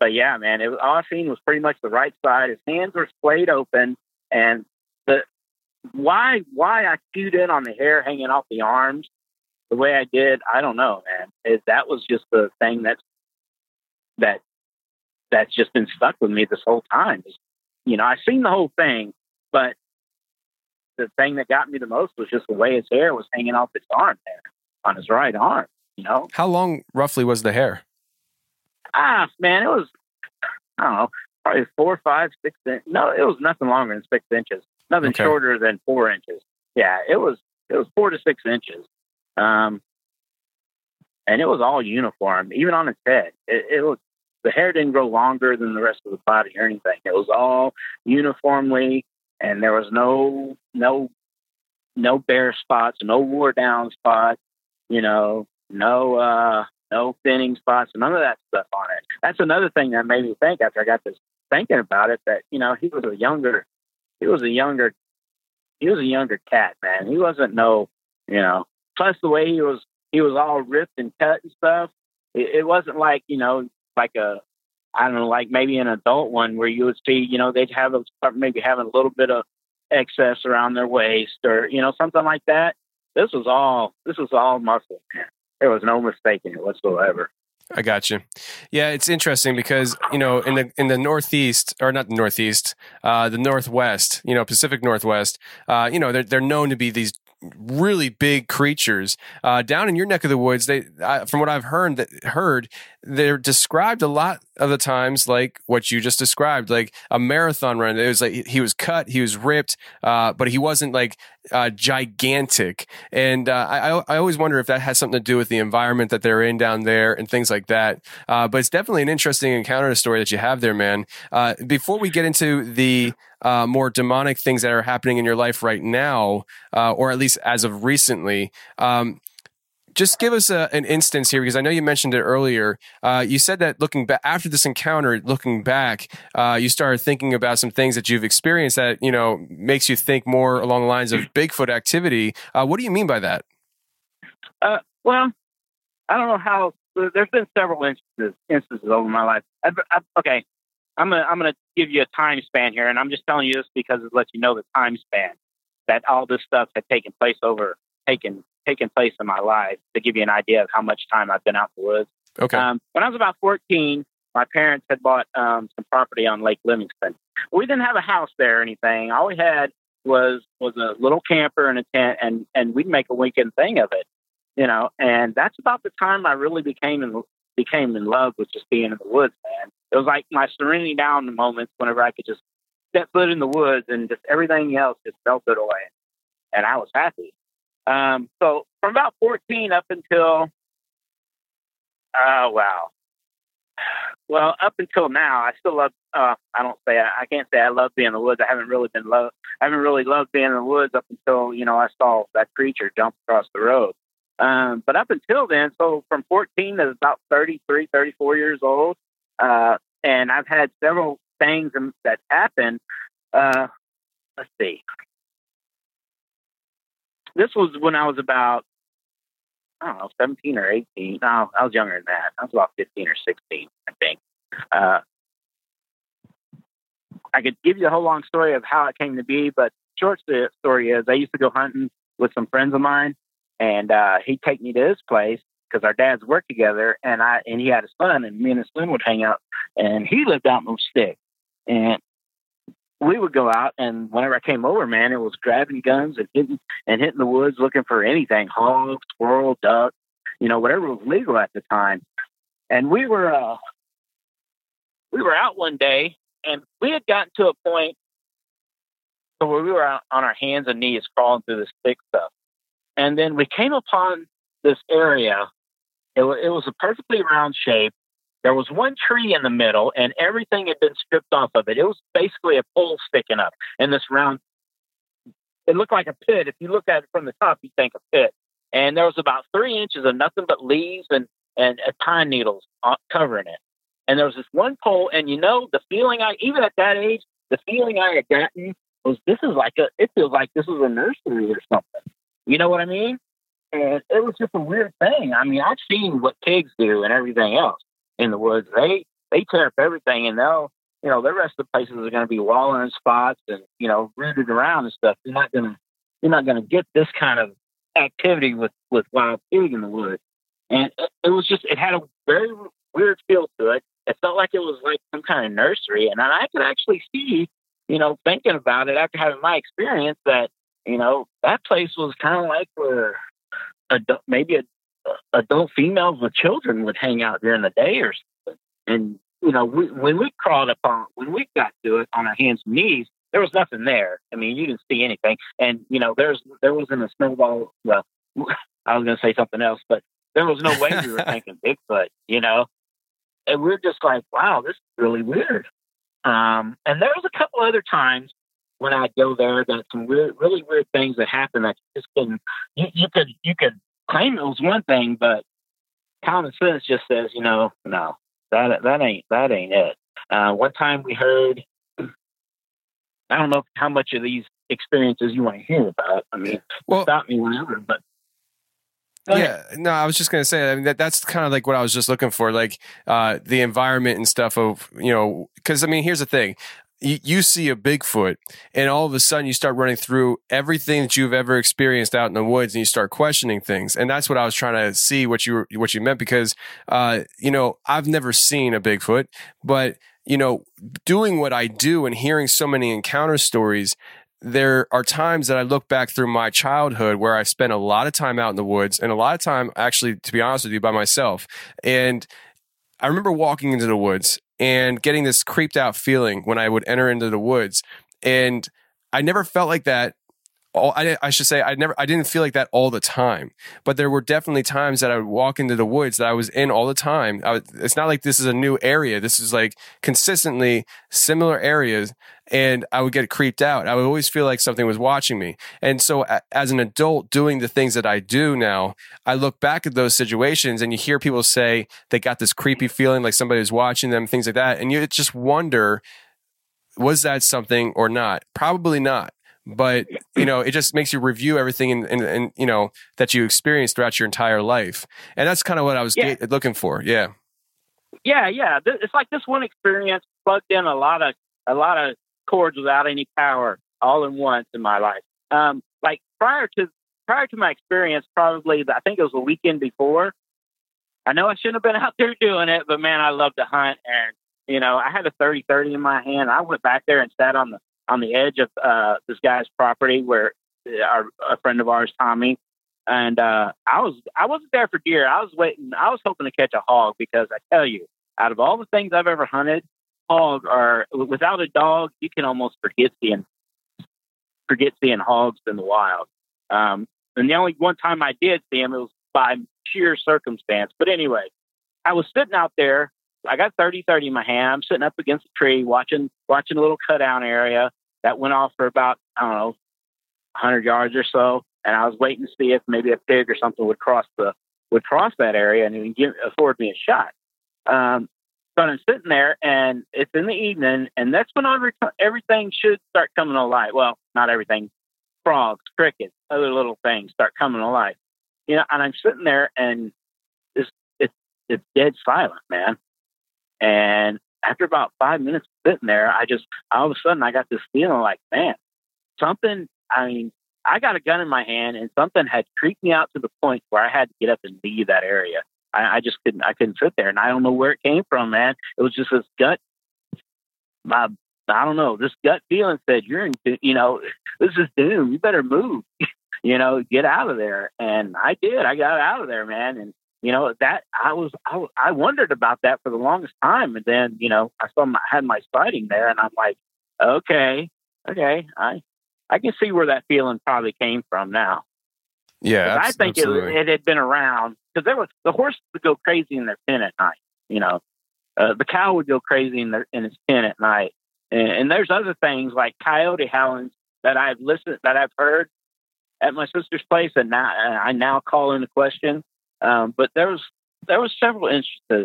but yeah, man, it was all I seen was pretty much the right side. His hands were splayed open, and the why why I cued in on the hair hanging off the arms the way I did, I don't know, man. It, that was just the thing that's that that's just been stuck with me this whole time. You know, I've seen the whole thing, but the thing that got me the most was just the way his hair was hanging off his arm there on his right arm. You know, how long roughly was the hair? Ah, man, it was I don't know, probably four, five, six. In- no, it was nothing longer than six inches. Nothing okay. shorter than four inches. Yeah, it was it was four to six inches. Um, and it was all uniform, even on his head. It, it was the hair didn't grow longer than the rest of the body or anything. It was all uniformly and there was no no no bare spots, no wore down spots, you know, no uh no thinning spots, none of that stuff on it. That's another thing that made me think after I got this thinking about it that, you know, he was a younger he was a younger he was a younger cat, man. He wasn't no you know plus the way he was he was all ripped and cut and stuff. It, it wasn't like, you know, like a I don't know, like maybe an adult one where you would see, you know, they'd have a, maybe having a little bit of excess around their waist or, you know, something like that. This was all, this was all muscle. There was no mistaking it whatsoever. I got you. Yeah, it's interesting because you know in the in the Northeast or not the Northeast, uh, the Northwest, you know Pacific Northwest, uh, you know they're they're known to be these really big creatures. Uh, down in your neck of the woods, they, from what I've heard, that heard, they're described a lot of the times like what you just described, like a marathon run. It was like he was cut, he was ripped, uh, but he wasn't like uh, gigantic. And uh, I, I always wonder if that has something to do with the environment that they're in down there and things like that. Uh, but it's definitely an interesting encounter story that you have there, man. Uh, before we get into the uh, more demonic things that are happening in your life right now, uh, or at least as of recently. Um, just give us a, an instance here because I know you mentioned it earlier. Uh, you said that looking back after this encounter, looking back, uh, you started thinking about some things that you've experienced that you know makes you think more along the lines of Bigfoot activity. Uh, what do you mean by that? Uh, well, I don't know how. There's been several instances instances over my life. I, I, okay, I'm gonna I'm gonna give you a time span here, and I'm just telling you this because it lets you know the time span that all this stuff had taken place over taken taken place in my life to give you an idea of how much time I've been out in the woods. Okay. Um, when I was about 14, my parents had bought um, some property on Lake Livingston. We didn't have a house there or anything. All we had was was a little camper and a tent, and and we'd make a weekend thing of it, you know. And that's about the time I really became in became in love with just being in the woods, man. It was like my serenity down moments whenever I could just step foot in the woods and just everything else just melted away, and I was happy. Um, so from about 14 up until, oh, wow. Well, up until now, I still love. Uh, I don't say I, I can't say I love being in the woods. I haven't really been love. I haven't really loved being in the woods up until you know I saw that creature jump across the road. Um, but up until then, so from 14 to about 33, 34 years old, uh, and I've had several things that happened. Uh, let's see. This was when I was about, I don't know, 17 or 18. No, I was younger than that. I was about 15 or 16, I think. Uh, I could give you a whole long story of how it came to be, but short story is I used to go hunting with some friends of mine, and uh, he'd take me to his place because our dads worked together, and I and he had a son, and me and his son would hang out, and he lived out in the sticks, and we would go out, and whenever I came over, man, it was grabbing guns and hitting and hitting the woods looking for anything, hog, squirrel, duck, you know, whatever was legal at the time, and we were uh, we were out one day, and we had gotten to a point where we were out on our hands and knees crawling through this thick stuff. And then we came upon this area. It, w- it was a perfectly round shape. There was one tree in the middle, and everything had been stripped off of it. It was basically a pole sticking up in this round. It looked like a pit. If you look at it from the top, you think a pit. And there was about three inches of nothing but leaves and and uh, pine needles covering it. And there was this one pole, and you know the feeling I even at that age, the feeling I had gotten was this is like a it feels like this is a nursery or something. You know what I mean? And it was just a weird thing. I mean, I've seen what pigs do and everything else in the woods. They they tear up everything and they'll you know, the rest of the places are gonna be wallering spots and, you know, rooted around and stuff. You're not gonna you're not gonna get this kind of activity with, with wild pig in the woods. And it, it was just it had a very weird feel to it. It felt like it was like some kind of nursery and I could actually see, you know, thinking about it after having my experience that you know, that place was kind of like where adult, maybe a, adult females with children would hang out during the day or something. And, you know, we, when we crawled upon, when we got to it on our hands and knees, there was nothing there. I mean, you didn't see anything. And, you know, there's, there wasn't a snowball. Well, I was going to say something else, but there was no way we were thinking Bigfoot, you know? And we we're just like, wow, this is really weird. Um, and there was a couple other times when I go there, that some weird, really weird things that happen that you just couldn't. You, you could you could claim it was one thing, but common sense just says, you know, no, that that ain't that ain't it. Uh, one time we heard, I don't know how much of these experiences you want to hear about. I mean, well, stop me whenever, but yeah, no, I was just gonna say. I mean, that that's kind of like what I was just looking for, like uh, the environment and stuff of you know. Because I mean, here's the thing: you, you see a Bigfoot and all of a sudden you start running through everything that you've ever experienced out in the woods and you start questioning things. And that's what I was trying to see what you what you meant because, uh, you know, I've never seen a Bigfoot, but you know, doing what I do and hearing so many encounter stories, there are times that I look back through my childhood where I spent a lot of time out in the woods and a lot of time actually, to be honest with you, by myself. And I remember walking into the woods and getting this creeped out feeling when I would enter into the woods. And I never felt like that. All, I, I should say I never I didn't feel like that all the time, but there were definitely times that I would walk into the woods that I was in all the time. Was, it's not like this is a new area. This is like consistently similar areas and I would get creeped out. I would always feel like something was watching me. And so, as an adult doing the things that I do now, I look back at those situations and you hear people say they got this creepy feeling like somebody was watching them, things like that. And you just wonder, was that something or not? Probably not. But you know, it just makes you review everything and, and, and you know that you experienced throughout your entire life, and that's kind of what I was yeah. looking for. Yeah, yeah, yeah. It's like this one experience plugged in a lot of a lot of cords without any power all in once in my life. Um, like prior to prior to my experience, probably I think it was a weekend before. I know I shouldn't have been out there doing it, but man, I love to hunt, and you know, I had a thirty thirty in my hand. I went back there and sat on the on the edge of uh, this guy's property where uh, our a friend of ours, Tommy, and uh, I was I wasn't there for deer. I was waiting. I was hoping to catch a hog because I tell you, out of all the things I've ever hunted, hog are without a dog, you can almost forget seeing forget seeing hogs in the wild. Um, and the only one time I did see them, it was by sheer circumstance. But anyway, I was sitting out there. I got 30 30 in my hand. I'm sitting up against a tree watching watching a little cut down area that went off for about, I don't know, 100 yards or so. and I was waiting to see if maybe a pig or something would cross the would cross that area and give, afford me a shot. Um, so I'm sitting there, and it's in the evening, and that's when every, everything should start coming light. Well, not everything, frogs, crickets, other little things start coming to life. You know, and I'm sitting there, and it's it's it's dead silent, man. And after about five minutes sitting there, I just all of a sudden I got this feeling like, man, something. I mean, I got a gun in my hand, and something had creeped me out to the point where I had to get up and leave that area. I, I just couldn't. I couldn't sit there, and I don't know where it came from, man. It was just this gut. My, I don't know. This gut feeling said, "You're in. You know, this is doom. You better move. you know, get out of there." And I did. I got out of there, man. And you know that I was. I, I wondered about that for the longest time, and then you know I saw my had my sighting there, and I'm like, okay, okay, I I can see where that feeling probably came from now. Yeah, I think it, it, had been around because there was the horse would go crazy in their pen at night. You know, uh, the cow would go crazy in their in its pen at night, and, and there's other things like coyote howlings that I've listened that I've heard at my sister's place, and now I now call into question. Um, but there was there was several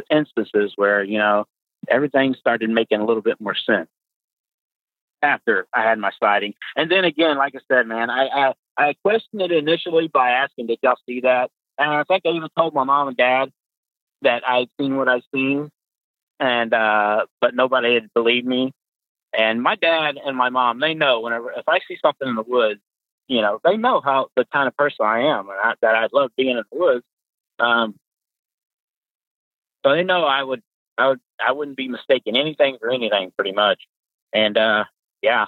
instances, where you know everything started making a little bit more sense after I had my sighting. And then again, like I said, man, I, I, I questioned it initially by asking, did y'all see that? And I think I even told my mom and dad that I'd seen what I'd seen. And, uh, but nobody had believed me. And my dad and my mom, they know whenever, if I see something in the woods, you know, they know how the kind of person I am and I, that I love being in the woods. Um, so they know I would, I would, I wouldn't be mistaking anything for anything pretty much. And, uh, yeah.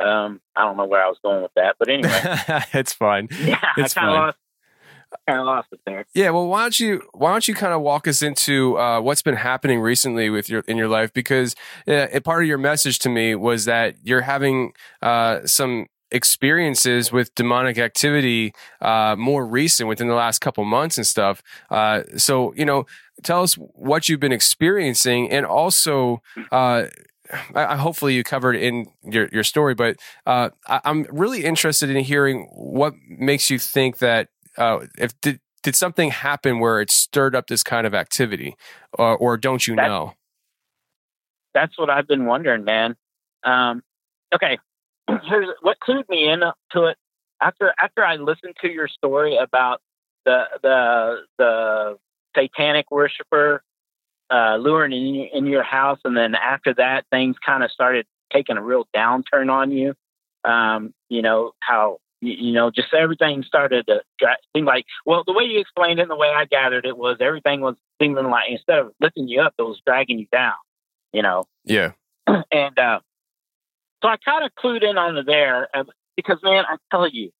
Um, I don't know where I was going with that, but anyway, it's fine. Yeah, it's I kind of fine. lost, kind of lost it there. Yeah, well, why don't you why don't you kind of walk us into uh, what's been happening recently with your in your life? Because uh, part of your message to me was that you're having uh, some experiences with demonic activity uh, more recent within the last couple months and stuff. Uh, so you know, tell us what you've been experiencing, and also. Uh, I, hopefully you covered in your, your story, but uh, I, am really interested in hearing what makes you think that uh, if did, did something happen where it stirred up this kind of activity, or, or don't you That- know? That's what I've been wondering, man. Um, okay, here's what clued me in to it after after I listened to your story about the the the satanic worshiper uh, luring in, your- in your house, and then after that, things kind of started taking a real downturn on you. Um, you know how you, you know just everything started to seem like well the way you explained it and the way I gathered it was everything was seeming like instead of lifting you up, it was dragging you down. You know, Yeah, and uh, so I kind of clued in on there because, man, I tell you,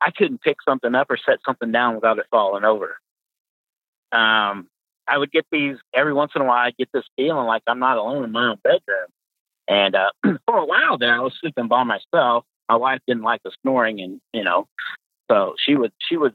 I couldn't pick something up or set something down without it falling over. Um, I would get these every once in a while. I get this feeling like I'm not alone in my own bedroom, and uh, for a while there, I was sleeping by myself. My wife didn't like the snoring, and you know, so she would she would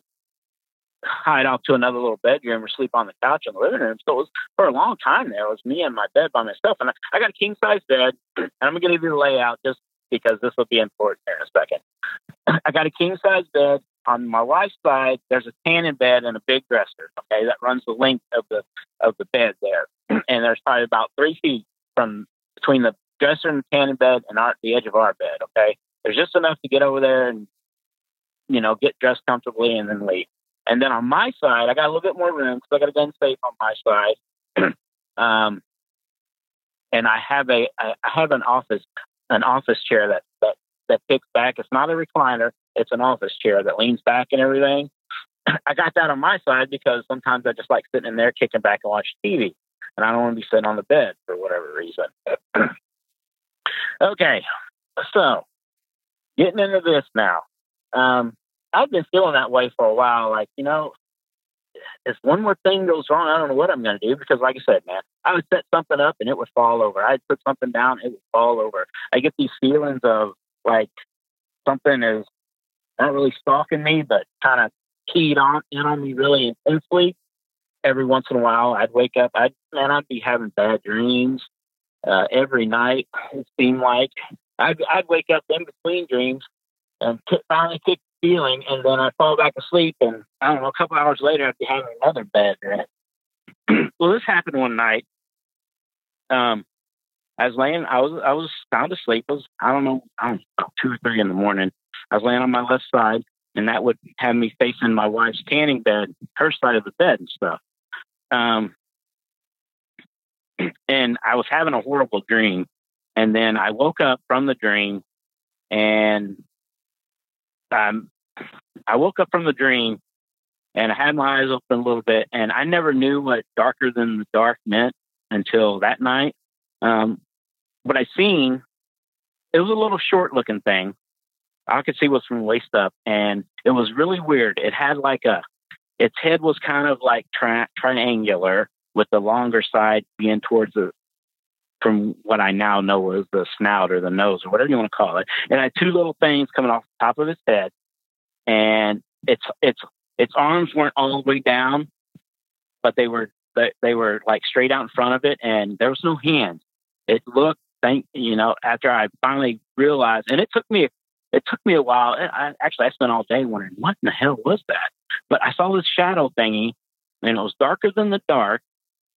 hide off to another little bedroom or sleep on the couch in the living room. So it was for a long time there. It was me and my bed by myself, and I, I got a king size bed. And I'm going to give you the layout just because this will be important here in a second. I got a king size bed. On my wife's side, there's a tanning bed and a big dresser. Okay, that runs the length of the of the bed there, and there's probably about three feet from between the dresser and the tanning bed and our, the edge of our bed. Okay, there's just enough to get over there and you know get dressed comfortably and then leave. And then on my side, I got a little bit more room because I got a gun safe on my side. um, and I have a I have an office an office chair that that that picks back. It's not a recliner. It's an office chair that leans back and everything. I got that on my side because sometimes I just like sitting in there, kicking back and watching TV, and I don't want to be sitting on the bed for whatever reason. okay, so getting into this now. Um, I've been feeling that way for a while. Like, you know, if one more thing goes wrong, I don't know what I'm going to do because, like I said, man, I would set something up and it would fall over. I'd put something down, it would fall over. I get these feelings of like something is not really stalking me, but kind of keyed on in on me really intensely. Every once in a while, I'd wake up. I'd man, I'd be having bad dreams uh, every night. It seemed like I'd I'd wake up in between dreams and kick, finally kick feeling, and then I fall back asleep, and I don't know, a couple hours later, I'd be having another bad dream. well, this happened one night. Um, I was laying, I was, I was sound asleep. It was, I don't know, I don't know, two or three in the morning. I was laying on my left side, and that would have me facing my wife's tanning bed, her side of the bed and stuff. Um, and I was having a horrible dream. And then I woke up from the dream, and I woke up from the dream, and I had my eyes open a little bit, and I never knew what darker than the dark meant until that night. Um, what I seen, it was a little short looking thing. I could see was from waist up, and it was really weird. It had like a, its head was kind of like tri- triangular, with the longer side being towards the, from what I now know is the snout or the nose or whatever you want to call it. And I had two little things coming off the top of its head, and its its its arms weren't all the way down, but they were they, they were like straight out in front of it, and there was no hands. It looked, thank you know, after I finally realized, and it took me it took me a while. I, actually, I spent all day wondering what in the hell was that. But I saw this shadow thingy, and it was darker than the dark,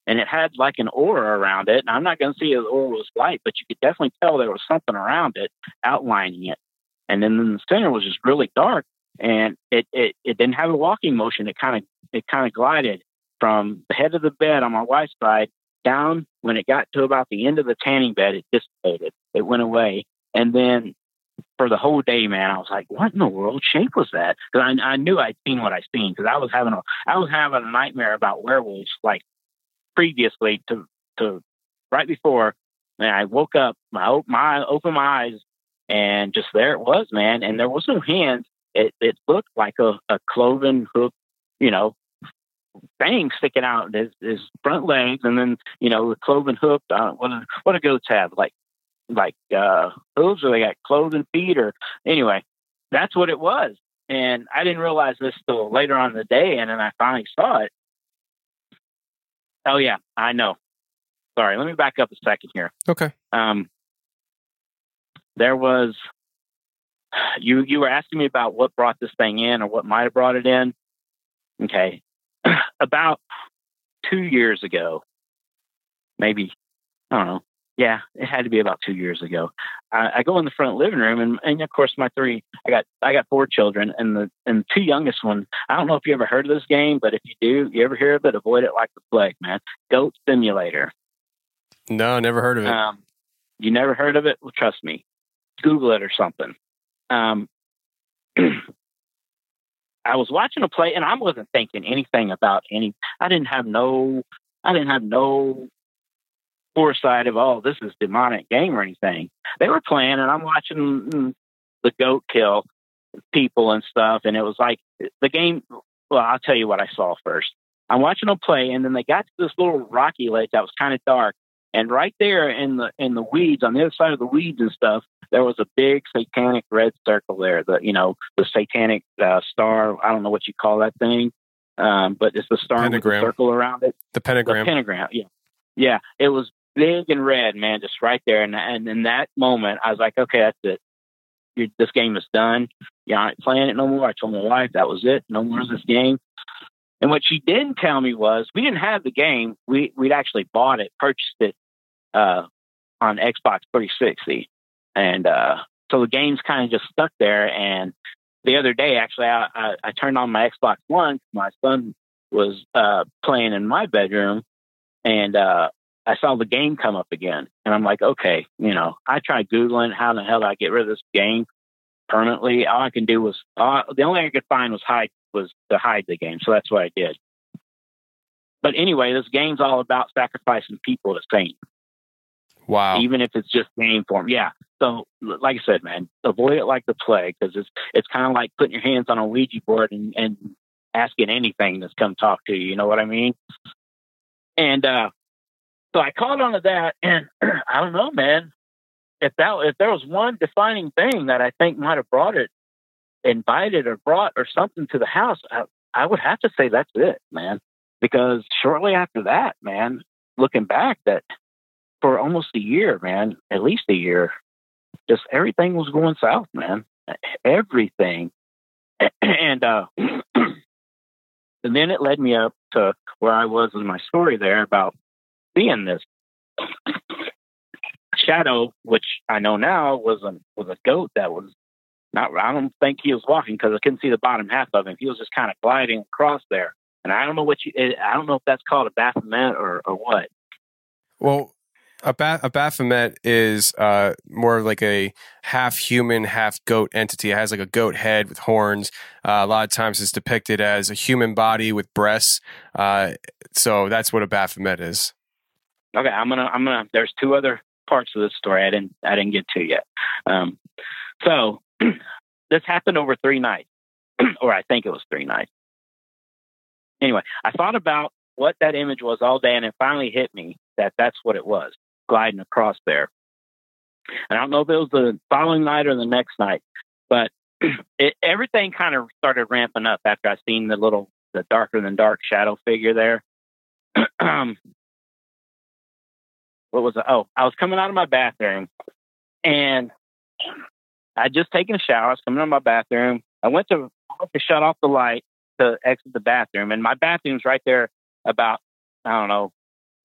and it had like an aura around it. And I'm not going to say the aura was light, but you could definitely tell there was something around it outlining it. And then in the center was just really dark, and it it, it didn't have a walking motion. It kind of it kind of glided from the head of the bed on my wife's side down. When it got to about the end of the tanning bed, it dissipated. It went away, and then for the whole day, man, I was like, "What in the world shape was that?" Because I, I knew I'd seen what I'd seen. Because I was having a I was having a nightmare about werewolves like previously to to right before, and I woke up, my my opened my eyes, and just there it was, man. And there was no hands. It it looked like a, a cloven hook, you know, thing sticking out his, his front legs, and then you know the cloven hook. Uh, what do, what do goats have? Like like uh hooves, or they got cloven feet, or anyway, that's what it was. And I didn't realize this till later on in the day, and then I finally saw it. Oh yeah, I know. Sorry, let me back up a second here. Okay. Um, there was you you were asking me about what brought this thing in or what might have brought it in. Okay, about two years ago, maybe I don't know. Yeah, it had to be about two years ago. I, I go in the front living room, and, and of course, my three. I got I got four children, and the and the two youngest ones. I don't know if you ever heard of this game, but if you do, you ever hear of it, avoid it like the plague, man. Goat Simulator. No, never heard of it. Um, you never heard of it? Well, trust me, Google it or something. Um, I was watching a play, and I wasn't thinking anything about any. I didn't have no. I didn't have no foresight of oh, this is demonic game or anything. They were playing, and I'm watching mm, the goat kill people and stuff, and it was like the game. Well, I'll tell you what I saw first. I'm watching them play, and then they got to this little rocky ledge that was kind of dark, and right there in the in the weeds, on the other side of the weeds and stuff, there was a big satanic red circle there. The you know the satanic uh, star. I don't know what you call that thing, um, but it's the star Pentagram. with the circle around it. The pentagram. The pentagram. Yeah, yeah. It was big and red, man, just right there. And and in that moment, I was like, okay, that's it. you this game is done. You're not playing it no more. I told my wife that was it. No more of this game. And what she didn't tell me was we didn't have the game. We we'd actually bought it, purchased it uh, on Xbox 360, and uh, so the game's kind of just stuck there. And the other day, actually, I, I, I turned on my Xbox One. My son was uh, playing in my bedroom, and uh, I saw the game come up again. And I'm like, okay, you know, I tried googling how the hell do I get rid of this game permanently. All I can do was uh, the only thing I could find was hide was to hide the game. So that's what I did. But anyway, this game's all about sacrificing people to Satan wow. even if it's just game form. Yeah. So, like I said, man, avoid it like the plague because it's it's kind of like putting your hands on a Ouija board and, and asking anything that's come talk to you. You know what I mean? And uh, so I caught on to that, and I don't know, man. If that if there was one defining thing that I think might have brought it, invited or brought or something to the house, I, I would have to say that's it, man. Because shortly after that, man, looking back, that for almost a year, man, at least a year, just everything was going south, man. Everything. and uh, and then it led me up to where I was in my story there about seeing this shadow, which I know now was a was a goat that was not. I don't think he was walking because I couldn't see the bottom half of him. He was just kind of gliding across there, and I don't know what you. I don't know if that's called a Baphomet or or what. Well, a, ba- a Baphomet is uh, more like a half human, half goat entity. It has like a goat head with horns. Uh, a lot of times it's depicted as a human body with breasts. Uh, so that's what a Baphomet is. Okay, I'm gonna I'm gonna. There's two other parts of this story I didn't I didn't get to yet. Um, so this happened over three nights, or I think it was three nights. Anyway, I thought about what that image was all day, and it finally hit me that that's what it was gliding across there. And I don't know if it was the following night or the next night, but it, everything kind of started ramping up after I seen the little, the darker than dark shadow figure there. um, what was it? Oh, I was coming out of my bathroom and I'd just taken a shower. I was coming out of my bathroom. I went to, to shut off the light to exit the bathroom, and my bathroom's right there about, I don't know,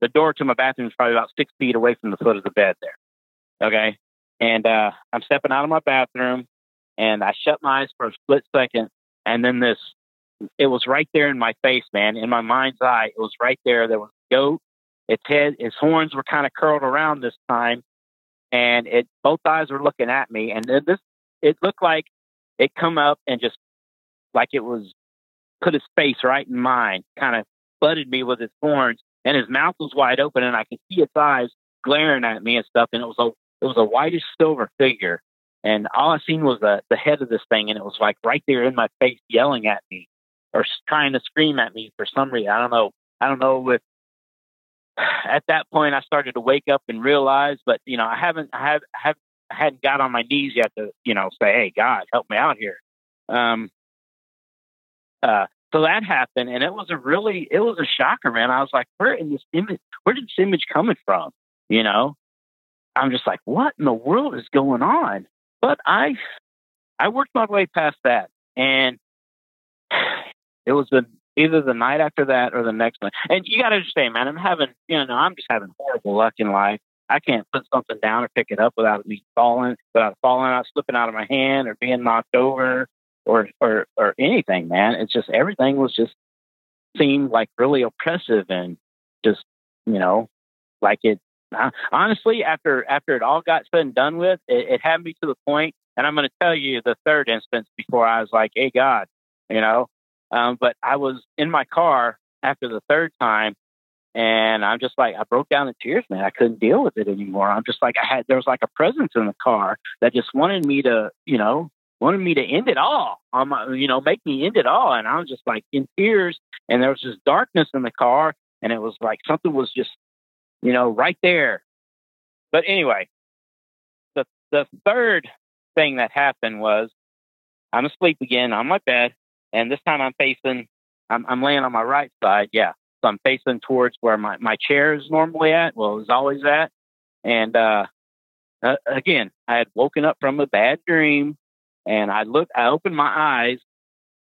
the door to my bathroom is probably about six feet away from the foot of the bed there. Okay. And uh, I'm stepping out of my bathroom and I shut my eyes for a split second. And then this, it was right there in my face, man, in my mind's eye. It was right there. There was a goat. Its head, its horns were kind of curled around this time. And it, both eyes were looking at me. And then this, it looked like it come up and just like it was put its face right in mine, kind of butted me with its horns and his mouth was wide open, and I could see its eyes glaring at me and stuff. And it was a it was a whitish silver figure, and all I seen was the the head of this thing, and it was like right there in my face, yelling at me or trying to scream at me for some reason. I don't know. I don't know if at that point I started to wake up and realize, but you know, I haven't I have have I hadn't got on my knees yet to you know say, hey God, help me out here. Um, uh, so that happened, and it was a really, it was a shocker, man. I was like, where in this image, where did this image coming from? You know, I'm just like, what in the world is going on? But I, I worked my way past that, and it was the either the night after that or the next night. And you got to understand, man, I'm having, you know, I'm just having horrible luck in life. I can't put something down or pick it up without me falling, without falling out, slipping out of my hand, or being knocked over or or or anything, man. It's just everything was just seemed like really oppressive and just you know like it. Honestly, after after it all got said and done with, it, it had me to the point, and I'm going to tell you the third instance before I was like, "Hey God," you know. Um, but I was in my car after the third time, and I'm just like, I broke down in tears, man. I couldn't deal with it anymore. I'm just like, I had, there was like a presence in the car that just wanted me to, you know, wanted me to end it all. You know, make me end it all. And I was just like in tears. And there was this darkness in the car, and it was like something was just, you know, right there. But anyway, the the third thing that happened was I'm asleep again on my bed, and this time I'm facing, I'm, I'm laying on my right side. Yeah, so I'm facing towards where my my chair is normally at. Well, it's always at. And uh, uh, again, I had woken up from a bad dream and I look, I open my eyes,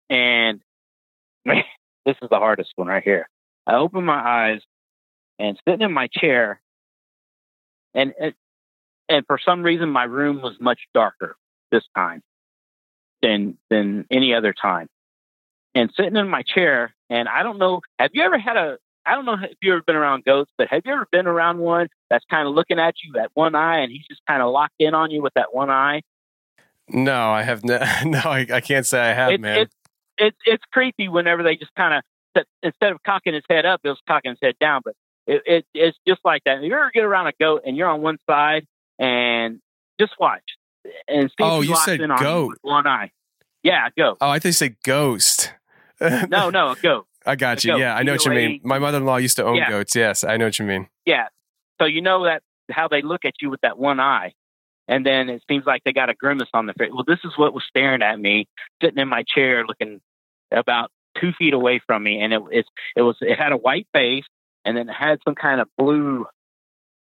and man, this is the hardest one right here. I open my eyes, and sitting in my chair, and and for some reason my room was much darker this time than than any other time. And sitting in my chair, and I don't know, have you ever had a I don't know if you've ever been around goats, but have you ever been around one that's kind of looking at you at one eye and he's just kind of locked in on you with that one eye? No, I have no. No, I, I can't say I have, it, man. It's it, it's creepy whenever they just kind of instead of cocking his head up, it was cocking his head down. But it, it it's just like that. If you ever get around a goat and you're on one side and just watch and see oh, you said goat, on one eye. Yeah, goat. Oh, I think you said ghost. no, no, a goat. I got you. Yeah, I know what you mean. My mother-in-law used to own yeah. goats. Yes, I know what you mean. Yeah. So you know that how they look at you with that one eye and then it seems like they got a grimace on their face. Well, this is what was staring at me, sitting in my chair, looking about two feet away from me, and it it, it was it had a white face, and then it had some kind of blue.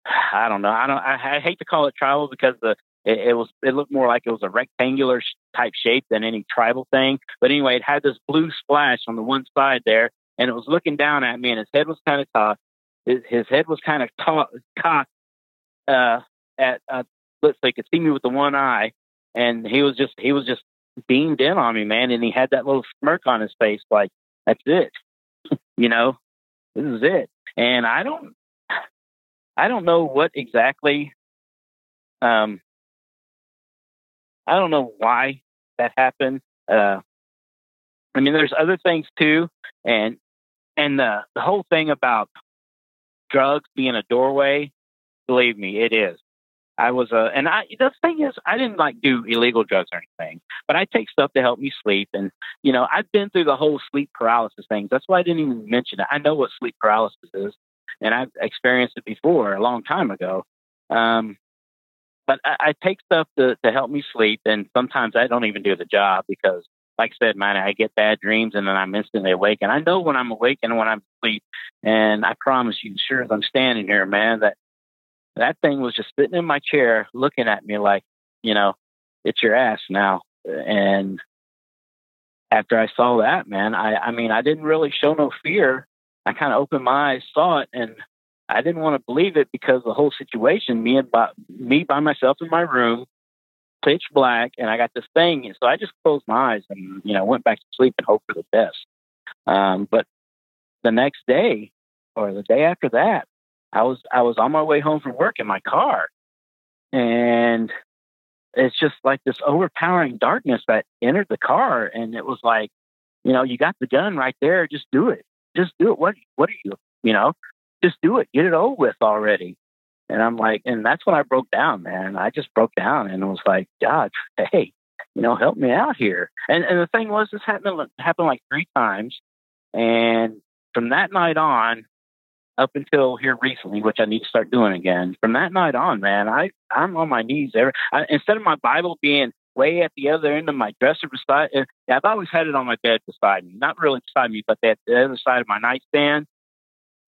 I don't know. I don't. I, I hate to call it tribal because the It, it was it looked more like it was a rectangular type shape than any tribal thing. But anyway, it had this blue splash on the one side there, and it was looking down at me, and his head was kind of top. His, his head was kind of cocked uh, at uh, let's say, could see me with the one eye, and he was just he was just beamed in on me, man, and he had that little smirk on his face, like that's it, you know, this is it. And I don't, I don't know what exactly, um, I don't know why that happened. Uh, I mean, there's other things too, and and the the whole thing about drugs being a doorway. Believe me, it is. I was a, and I, the thing is, I didn't like do illegal drugs or anything, but I take stuff to help me sleep. And, you know, I've been through the whole sleep paralysis thing. That's why I didn't even mention it. I know what sleep paralysis is, and I've experienced it before a long time ago. Um, but I, I take stuff to, to help me sleep, and sometimes I don't even do the job because, like I said, man, I get bad dreams and then I'm instantly awake. And I know when I'm awake and when I'm asleep. And I promise you, sure as I'm standing here, man, that that thing was just sitting in my chair looking at me like, you know, it's your ass now. And after I saw that, man, I, I mean, I didn't really show no fear. I kind of opened my eyes, saw it, and I didn't want to believe it because the whole situation, me and by, me by myself in my room, pitch black, and I got this thing. And so I just closed my eyes and you know went back to sleep and hoped for the best. Um, but the next day, or the day after that, I was I was on my way home from work in my car, and it's just like this overpowering darkness that entered the car, and it was like, you know, you got the gun right there, just do it, just do it. What what are you, you know, just do it, get it over with already. And I'm like, and that's when I broke down, man. I just broke down and was like, God, hey, you know, help me out here. And and the thing was, this happened happened like three times, and from that night on, up until here recently, which I need to start doing again. From that night on, man, I I'm on my knees every I, instead of my Bible being way at the other end of my dresser beside. Uh, I've always had it on my bed beside me, not really beside me, but at the other side of my nightstand.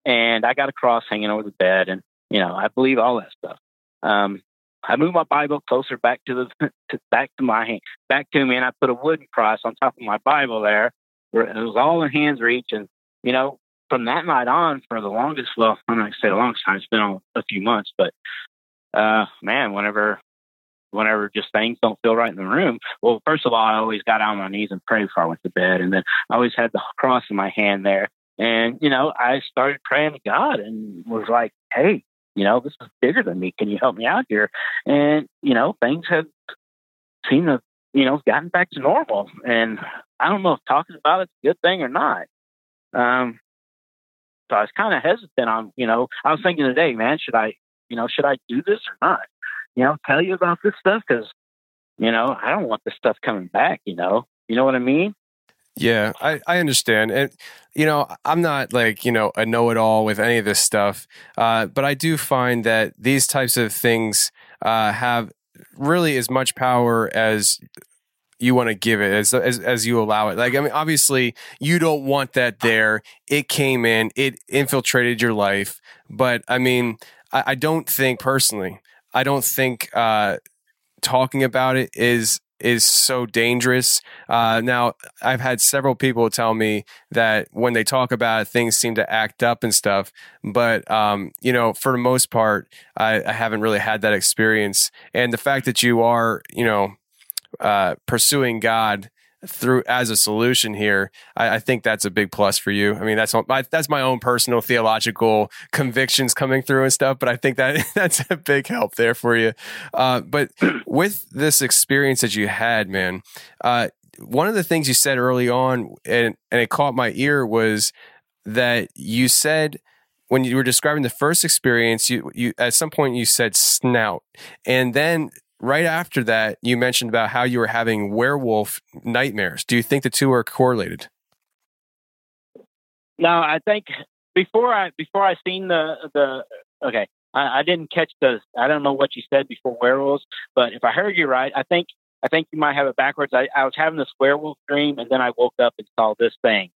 And I got a cross hanging over the bed, and you know I believe all that stuff. Um, I moved my Bible closer back to the to, back to my hand, back to me, and I put a wooden cross on top of my Bible there. It was all in hands reach, and you know from that night on, for the longest, well, I'm not gonna say the longest time. It's been a few months, but uh, man, whenever, whenever just things don't feel right in the room. Well, first of all, I always got on my knees and prayed before I went to bed, and then I always had the cross in my hand there. And you know, I started praying to God and was like, "Hey, you know, this is bigger than me. Can you help me out here?" And you know, things have seemed to, you know, gotten back to normal. And I don't know if talking about it's a good thing or not. Um, so I was kind of hesitant on, you know, I was thinking today, man, should I, you know, should I do this or not? You know, tell you about this stuff because, you know, I don't want this stuff coming back. You know, you know what I mean? Yeah, I, I understand. And, you know, I'm not like, you know, a know it all with any of this stuff. Uh, but I do find that these types of things uh, have really as much power as you want to give it as, as as you allow it. Like I mean, obviously you don't want that there. It came in, it infiltrated your life. But I mean, I, I don't think personally, I don't think uh, talking about it is is so dangerous. Uh, now, I've had several people tell me that when they talk about it, things seem to act up and stuff. But, um, you know, for the most part, I, I, haven't really had that experience. And the fact that you are, you know, uh, pursuing God through as a solution here, I, I, think that's a big plus for you. I mean, that's my, that's my own personal theological convictions coming through and stuff, but I think that that's a big help there for you. Uh, but with this experience that you had, man, uh, one of the things you said early on, and and it caught my ear, was that you said when you were describing the first experience, you you at some point you said snout, and then right after that, you mentioned about how you were having werewolf nightmares. Do you think the two are correlated? No, I think before I before I seen the the okay, I, I didn't catch the I don't know what you said before werewolves, but if I heard you right, I think I think you might have it backwards. I, I was having this werewolf dream, and then I woke up and saw this thing.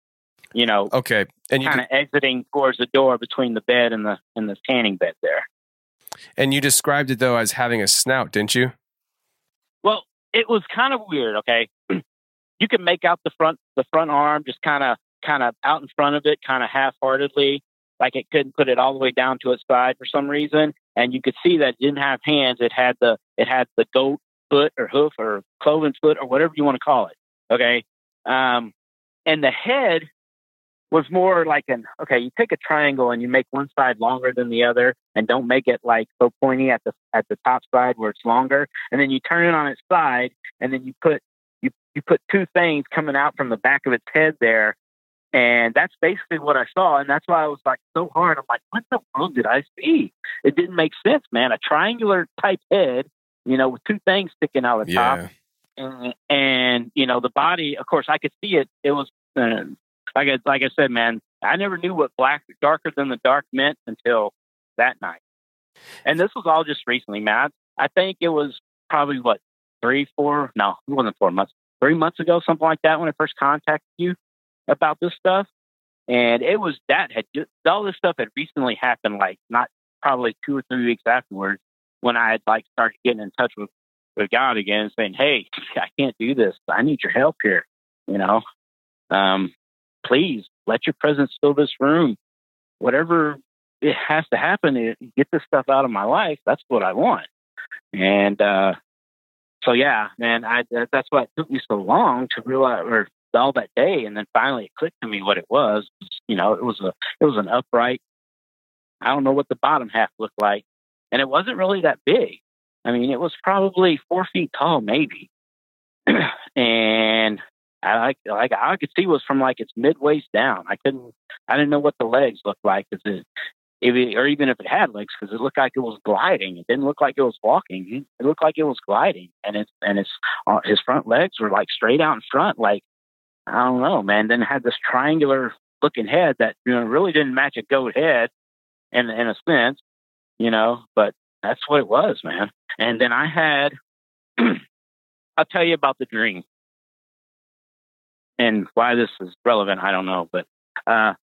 You know, okay, and you kind of exiting towards the door between the bed and the and the tanning bed there. And you described it though as having a snout, didn't you? Well, it was kind of weird. Okay, you could make out the front the front arm just kind of kind of out in front of it, kind of half heartedly, like it couldn't put it all the way down to its side for some reason, and you could see that it didn't have hands. It had the it had the goat foot or hoof or cloven foot or whatever you want to call it. Okay, um, and the head was more like an okay you take a triangle and you make one side longer than the other and don't make it like so pointy at the at the top side where it's longer. And then you turn it on its side and then you put you you put two things coming out from the back of its head there. And that's basically what I saw. And that's why I was like so hard. I'm like what the world did I see? It didn't make sense man. A triangular type head you know with two things sticking out the Yeah. top and, and you know the body of course I could see it. It was uh, like I, like I said, man, I never knew what black darker than the dark meant until that night. And this was all just recently, man. I, think it was probably what three, four, no, it wasn't four months, three months ago, something like that, when I first contacted you about this stuff. And it was that had just, all this stuff had recently happened, like not probably two or three weeks afterwards, when I had like started getting in touch with with God again, saying, "Hey, I can't do this. I need your help here." You know, um, please let your presence fill this room. Whatever it has to happen get this stuff out of my life, that's what I want. And uh, so, yeah, man, I that's why it took me so long to realize, or all that day, and then finally it clicked to me what it was. You know, it was a it was an upright. I don't know what the bottom half looked like, and it wasn't really that big. I mean, it was probably four feet tall, maybe. and I like like I could see was from like its mid waist down. I couldn't I didn't know what the legs looked like because it, it, or even if it had legs because it looked like it was gliding. It didn't look like it was walking. It looked like it was gliding, and it's and it's uh, his front legs were like straight out in front. Like I don't know, man. Then it had this triangular looking head that you know really didn't match a goat head, in in a sense, you know. But that's what it was, man. And then I had. I'll tell you about the dream and why this is relevant, I don't know. But uh,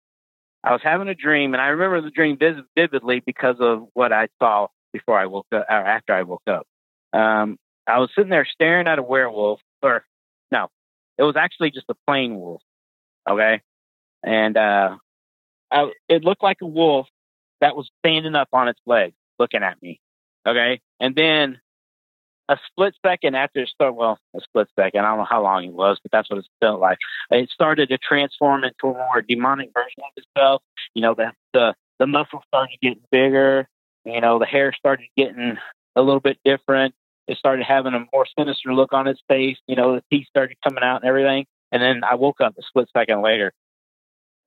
I was having a dream, and I remember the dream vividly because of what I saw before I woke up, or after I woke up. Um, I was sitting there staring at a werewolf, or no, it was actually just a plain wolf. Okay, and uh, I, it looked like a wolf that was standing up on its legs, looking at me. Okay, and then a split second after it started, well, a split second, I don't know how long it was, but that's what it felt like. It started to transform into a more demonic version of itself. You know, the the, the muscles started getting bigger. You know, the hair started getting a little bit different. It started having a more sinister look on its face. You know, the teeth started coming out and everything. And then I woke up a split second later.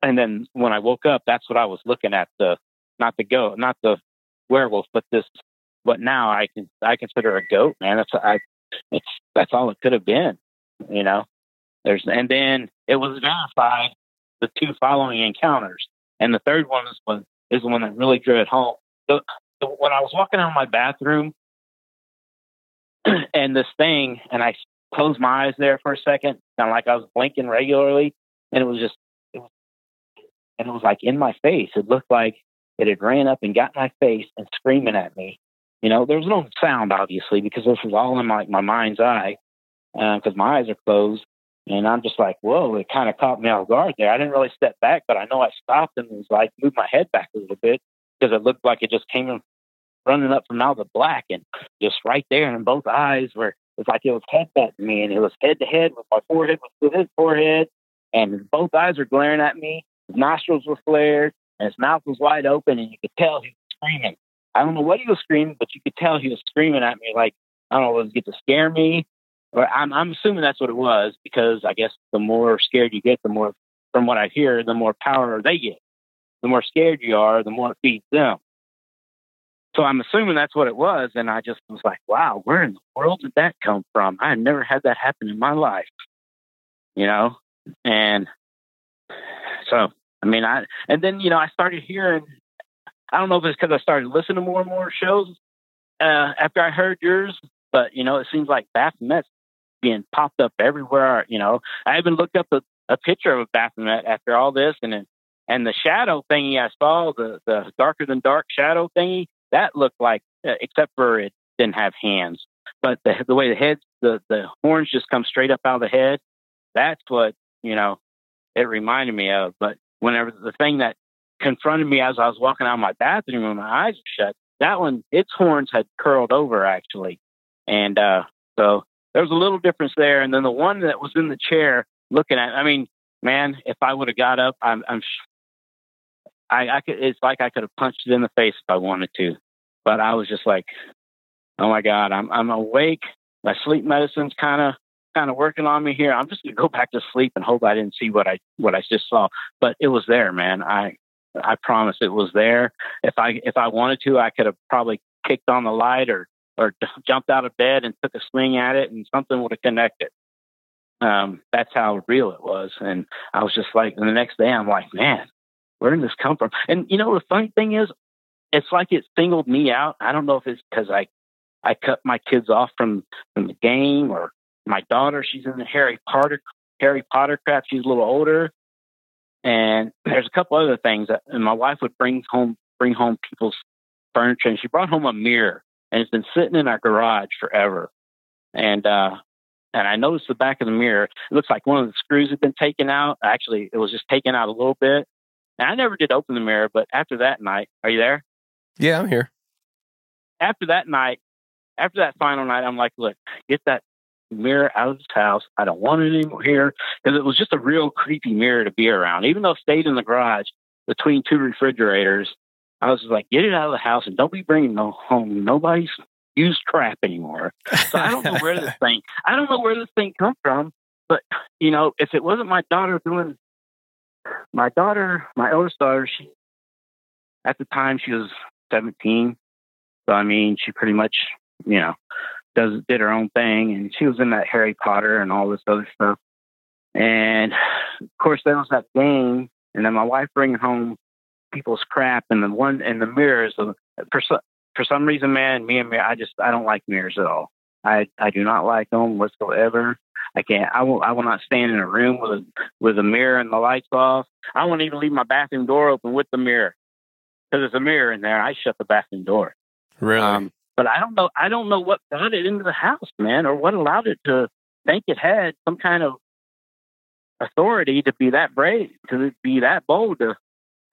And then when I woke up, that's what I was looking at the not the goat, not the werewolf, but this what now I can I consider a goat, man. That's I it's that's all it could have been, you know. There's and then it was verified the two following encounters, and the third one is one is the one that really drew it home. The, the, when I was walking out of my bathroom, and this thing, and I closed my eyes there for a second, kind of like I was blinking regularly, and it was just it was, and it was like in my face. It looked like it had ran up and got my face and screaming at me. You know, there was no sound, obviously, because this was all in my, my mind's eye, uh, because my eyes are closed. And I'm just like, whoa, it kind of caught me off guard there. I didn't really step back, but I know I stopped and was like, moved my head back a little bit because it looked like it just came running up from out of the black and just right there. And both eyes were, it was like it was headbutting me and it was head to head with my forehead, with his forehead. And both eyes were glaring at me. His nostrils were flared and his mouth was wide open and you could tell he was screaming. I don't know what he was screaming, but you could tell he was screaming at me like, I don't know, was to scare me? Or I'm, I'm assuming that's what it was because I guess the more scared you get, the more, from what I hear, the more power they get. The more scared you are, the more it feeds them. So I'm assuming that's what it was. And I just was like, wow, where in the world did that come from? I had never had that happen in my life, you know? And so, I mean, I, and then, you know, I started hearing, I don't know if it's because I started listening to more and more shows uh, after I heard yours, but, you know, it seems like Baphomet's being popped up everywhere. You know, I even looked up a, a picture of a Baphomet after all this and and the shadow thingy I saw, the, the darker than dark shadow thingy, that looked like, uh, except for it didn't have hands. but the the way the head the the horns just come straight up out of the head. That's what you know. It reminded me of. But whenever the thing that confronted me as I was walking out of my bathroom and my eyes shut, that one its horns had curled over actually, and uh, so there was a little difference there. And then the one that was in the chair looking at, I mean, man, if I would have got up, I'm, I'm I, I could, it's like I could have punched it in the face if I wanted to, but I was just like, oh my God, I'm, I'm awake. My sleep medicine's kind of, kind of working on me here. I'm just gonna go back to sleep and hope I didn't see what I, what I just saw, but it was there, man. I, I promise it was there. If I, if I wanted to, I could have probably kicked on the light or, or jumped out of bed and took a swing at it and something would have connected. Um, that's how real it was. And I was just like, and the next day I'm like, man, where did this come from? And you know, the funny thing is, it's like it singled me out. I don't know if it's because I I cut my kids off from from the game or my daughter. She's in the Harry Potter Harry Potter crap. She's a little older, and there's a couple other things. That, and my wife would bring home bring home people's furniture, and she brought home a mirror, and it's been sitting in our garage forever. And uh, and I noticed the back of the mirror. It looks like one of the screws had been taken out. Actually, it was just taken out a little bit, and I never did open the mirror, but after that night, are you there? Yeah, I'm here. After that night, after that final night, I'm like, look, get that mirror out of this house. I don't want it anymore here because it was just a real creepy mirror to be around. Even though it stayed in the garage between two refrigerators, I was like, get it out of the house and don't be bringing no home nobody's used crap anymore. So I don't know where this thing, I don't know where this thing come from. But you know, if it wasn't my daughter doing my daughter, my oldest daughter, she at the time she was 17. So I mean, she pretty much, you know, does did her own thing, and she was in that Harry Potter and all this other stuff. And of course, there was that game, and then my wife bringing home people's crap and the one and the mirrors. For some, for some reason, man, me and me, I just I don't like mirrors at all. I I do not like them whatsoever. I can't. I will. I will not stand in a room with a with a mirror and the lights off. I won't even leave my bathroom door open with the mirror because there's a mirror in there. I shut the bathroom door. Really? Um, but I don't know. I don't know what got it into the house, man, or what allowed it to think it had some kind of authority to be that brave, to be that bold, to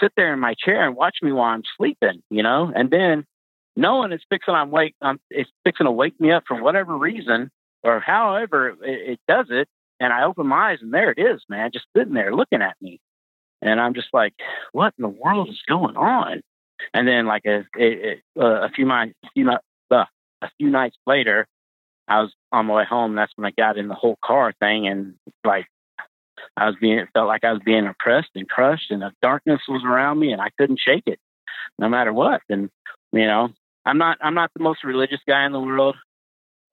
sit there in my chair and watch me while I'm sleeping, you know, and then knowing it's fixing I'm wake, um, it's fixing to wake me up for whatever reason, or however it, it does it. And I open my eyes and there it is, man, just sitting there looking at me. And I'm just like, what in the world is going on? And then like a, a, a few months, few, uh, a few nights later, I was on my way home. That's when I got in the whole car thing. And like, I was being, it felt like I was being oppressed and crushed and the darkness was around me and I couldn't shake it no matter what. And, you know, I'm not, I'm not the most religious guy in the world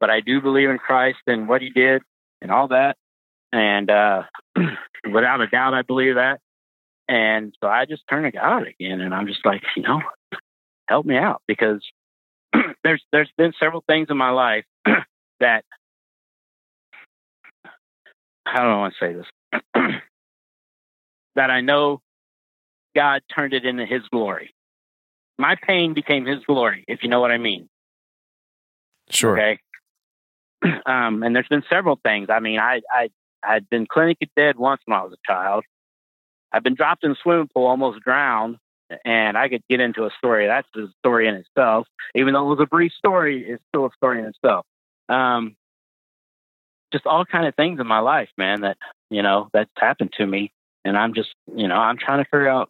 but I do believe in Christ and what he did and all that. And uh, without a doubt, I believe that. And so I just turn to God again, and I'm just like, you know, help me out because there's there's been several things in my life that how do I want to say this that I know God turned it into His glory. My pain became His glory, if you know what I mean. Sure. Okay. um, and there's been several things. I mean, I I I'd been clinically dead once when I was a child. I've been dropped in a swimming pool, almost drowned, and I could get into a story. That's a story in itself. Even though it was a brief story, it's still a story in itself. Um, just all kind of things in my life, man. That you know that's happened to me, and I'm just you know I'm trying to figure out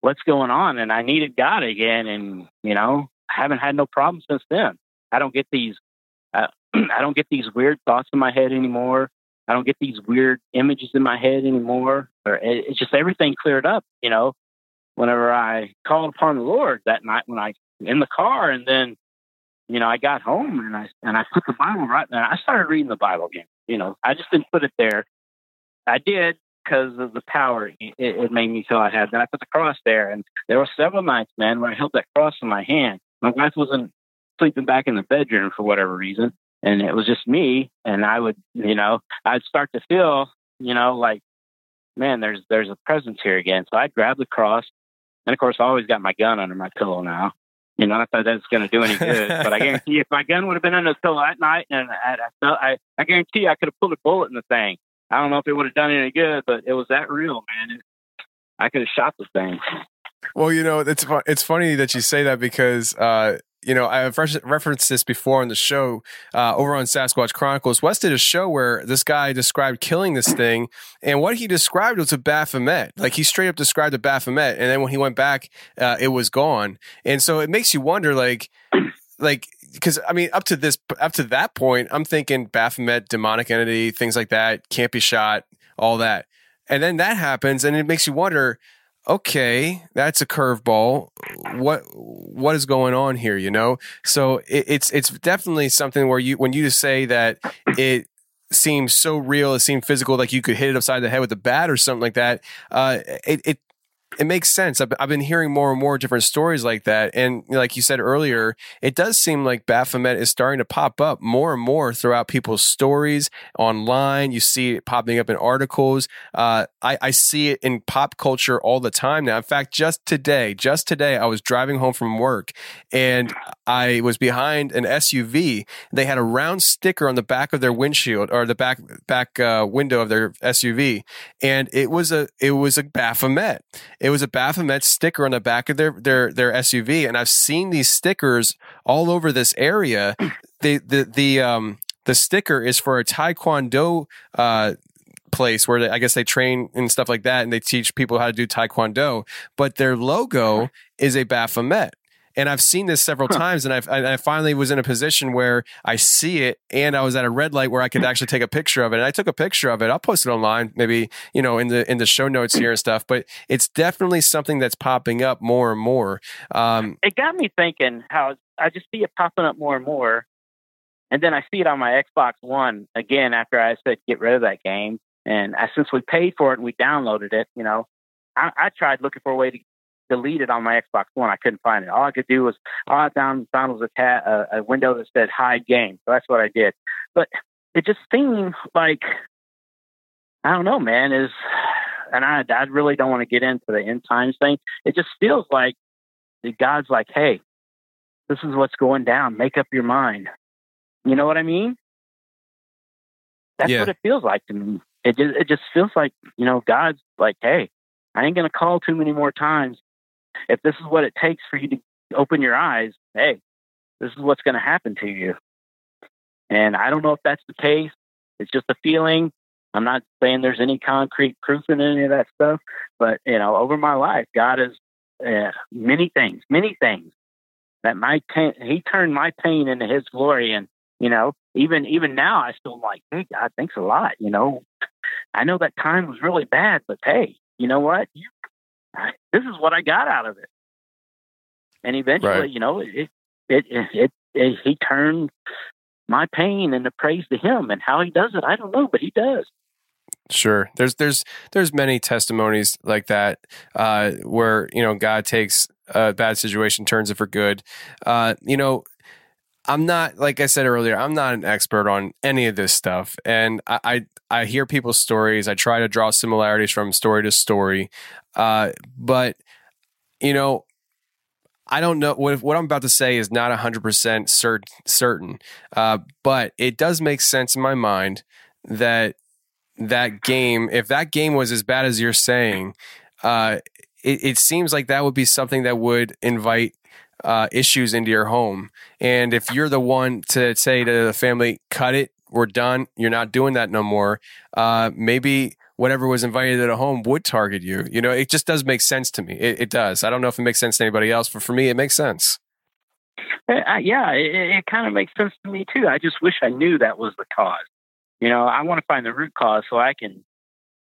what's going on, and I needed God again, and you know I haven't had no problems since then. I don't get these uh, I don't get these weird thoughts in my head anymore. I don't get these weird images in my head anymore. Or it's just everything cleared up, you know. Whenever I called upon the Lord that night when I in the car, and then you know I got home and I and I put the Bible right there. I started reading the Bible again. You know, I just didn't put it there. I did because of the power it, it made me feel I had. Then I put the cross there, and there were several nights, man, where I held that cross in my hand. My wife wasn't sleeping back in the bedroom for whatever reason, and it was just me and i would you know i'd start to feel you know like man there's there's a presence here again so i'd grab the cross and of course i always got my gun under my pillow now You know, not that that's going to do any good, but I guarantee if my gun would have been under the pillow that night, and I, I, I, I guarantee I could have pulled a bullet in the thing. I don't know if it would have done any good, but it was that real, man. It, I could have shot the thing. Well, you know, it's fu- it's funny that you say that because uh, you know I've referenced this before on the show uh, over on Sasquatch Chronicles. Wes did a show where this guy described killing this thing, and what he described was a Baphomet. Like he straight up described a Baphomet, and then when he went back, uh, it was gone. And so it makes you wonder, like, like because I mean, up to this, up to that point, I'm thinking Baphomet, demonic entity, things like that, can't be shot, all that. And then that happens, and it makes you wonder okay, that's a curveball. What what is going on here? You know, so it, it's it's definitely something where you when you say that it seems so real, it seemed physical, like you could hit it upside the head with a bat or something like that. Uh, it, it it makes sense. I've, I've been hearing more and more different stories like that. And like you said earlier, it does seem like Baphomet is starting to pop up more and more throughout people's stories online. You see it popping up in articles. Uh, I, I see it in pop culture all the time now. In fact, just today, just today, I was driving home from work and I was behind an SUV. They had a round sticker on the back of their windshield or the back back uh, window of their SUV, and it was a it was a Baphomet. Was a Baphomet sticker on the back of their their their SUV, and I've seen these stickers all over this area. The the the um the sticker is for a Taekwondo uh place where they, I guess they train and stuff like that, and they teach people how to do Taekwondo. But their logo is a Baphomet. And I've seen this several times, and I've, I, I finally was in a position where I see it, and I was at a red light where I could actually take a picture of it. And I took a picture of it. I'll post it online, maybe you know in the in the show notes here and stuff. But it's definitely something that's popping up more and more. Um, It got me thinking how I just see it popping up more and more, and then I see it on my Xbox One again after I said get rid of that game. And I, since we paid for it and we downloaded it, you know, I, I tried looking for a way to delete it on my Xbox One. I couldn't find it. All I could do was all I found, found was a, ta- a, a window that said hide game. So that's what I did. But it just seemed like I don't know, man. Is and I I really don't want to get into the end times thing. It just feels like God's like, hey, this is what's going down. Make up your mind. You know what I mean? That's Yeah. what it feels like to me. It just it just feels like you know God's like, hey, I ain't gonna call too many more times. If this is what it takes for you to open your eyes, hey, this is what's going to happen to you. And I don't know if that's the case. It's just a feeling. I'm not saying there's any concrete proof in any of that stuff, but you know, over my life, God has uh, many things, many things that my pain, He turned my pain into His glory, and you know, even even now, I still like, hey, God, thanks a lot. You know, I know that time was really bad, but hey, you know what? You, this is what I got out of it. And eventually, Right. you know, it, it, it, it, it, he turned my pain into praise to him. And how he does it, I don't know, but he does. Sure. There's there's there's many testimonies like that uh, where you know God takes a bad situation, turns it for good. Uh, you know, I'm not like I said earlier. I'm not an expert on any of this stuff, and I I, I hear people's stories. I try to draw similarities from story to story, uh, but you know. I don't know what what I'm about to say is not 100% cert, certain, uh, but it does make sense in my mind that that game, if that game was as bad as you're saying, uh, it, it seems like that would be something that would invite uh, issues into your home. And if you're the one to say to the family, cut it, we're done, you're not doing that no more, uh, maybe whatever was invited at a home would target you. You know, it just does make sense to me. It, it does. I don't know if it makes sense to anybody else, but for me, it makes sense. Uh, yeah, it, it kind of makes sense to me too. I just wish I knew that was the cause. You know, I want to find the root cause so I can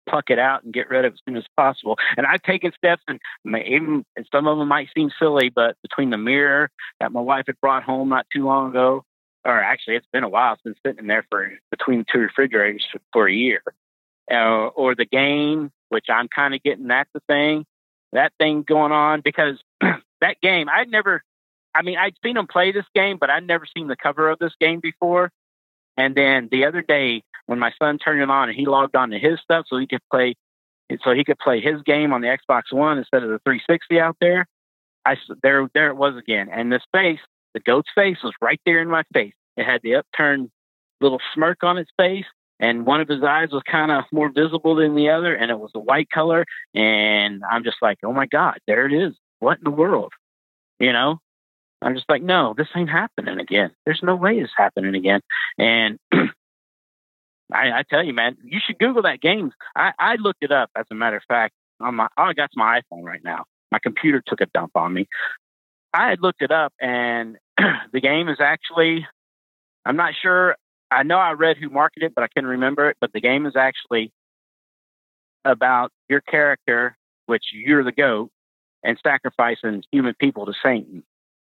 pluck it out and get rid of it as soon as possible. And I've taken steps, and even and some of them might seem silly, but between the mirror that my wife had brought home not too long ago, or actually it's been a while, it's been sitting there for between two refrigerators for, for a year, uh, or the game, which I'm kind of getting that's the thing, that thing going on because that game I'd never. I mean, I'd seen them play this game, but I'd never seen the cover of this game before. And then the other day, when my son turned it on and he logged on to his stuff so he could play, so he could play his game on the Xbox One instead of the 360 out there. I there there it was again, and this face, the goat's face, was right there in my face. It had the upturned little smirk on its face, and one of his eyes was kind of more visible than the other, and it was a white color. And I'm just like, oh my god, there it is. What in the world? You know? I'm just like, no, this ain't happening again. There's no way it's happening again. And I, I tell you, man, you should Google that game. I, I looked it up, as a matter of fact, on my. All I got my iPhone right now. My computer took a dump on me. I had looked it up, and the game is actually. I'm not sure. I know I read who marketed it, but I couldn't remember it. But the game is actually about your character, which you're the goat, and sacrificing human people to Satan.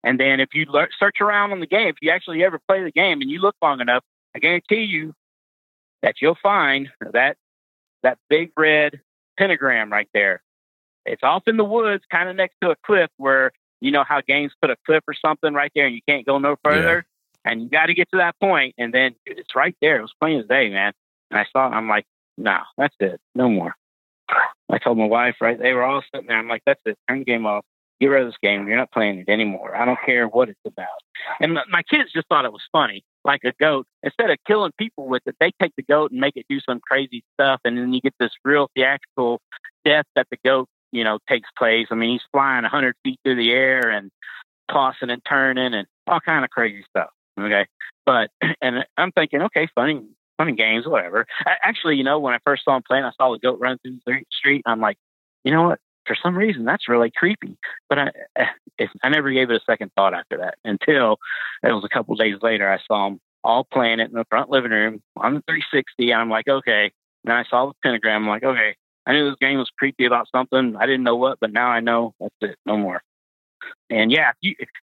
And then if you le- search around on the game, if you actually ever play the game and you look long enough, I guarantee you that you'll find that that big red pentagram right there. It's off in the woods, kind of next to a cliff where you know how games put a cliff or something right there, and you can't go no further. And you got to get to that point, and then dude, it's right there. It was plain as day, man. And I saw it, I'm like, no, that's it, no more. I told my wife, right? They were all sitting there. I'm like, that's it, turn the game off. Get rid of this game. You're not playing it anymore. I don't care what it's about. And my- kids just thought it was funny, like a goat. Instead of killing people with it, they take the goat and make it do some crazy stuff, and then you get this real theatrical death that the goat, you know, takes place. I mean, he's flying 100 feet through the air and tossing and turning and all kind of crazy stuff. Okay, but and I'm thinking, okay, funny, funny games, whatever. A- Actually, you know, when I first saw him playing, I saw the goat run through the street. I'm like, you know what? For some reason, that's really creepy. But I, eh, eh, I never gave it a second thought after that until it was a couple days later. I saw them all playing it in the front living room on the 360. And I'm like, okay. And then I saw the pentagram. I'm like, okay. I knew this game was creepy about something. I didn't know what, but now I know. That's it. No more. And yeah, if you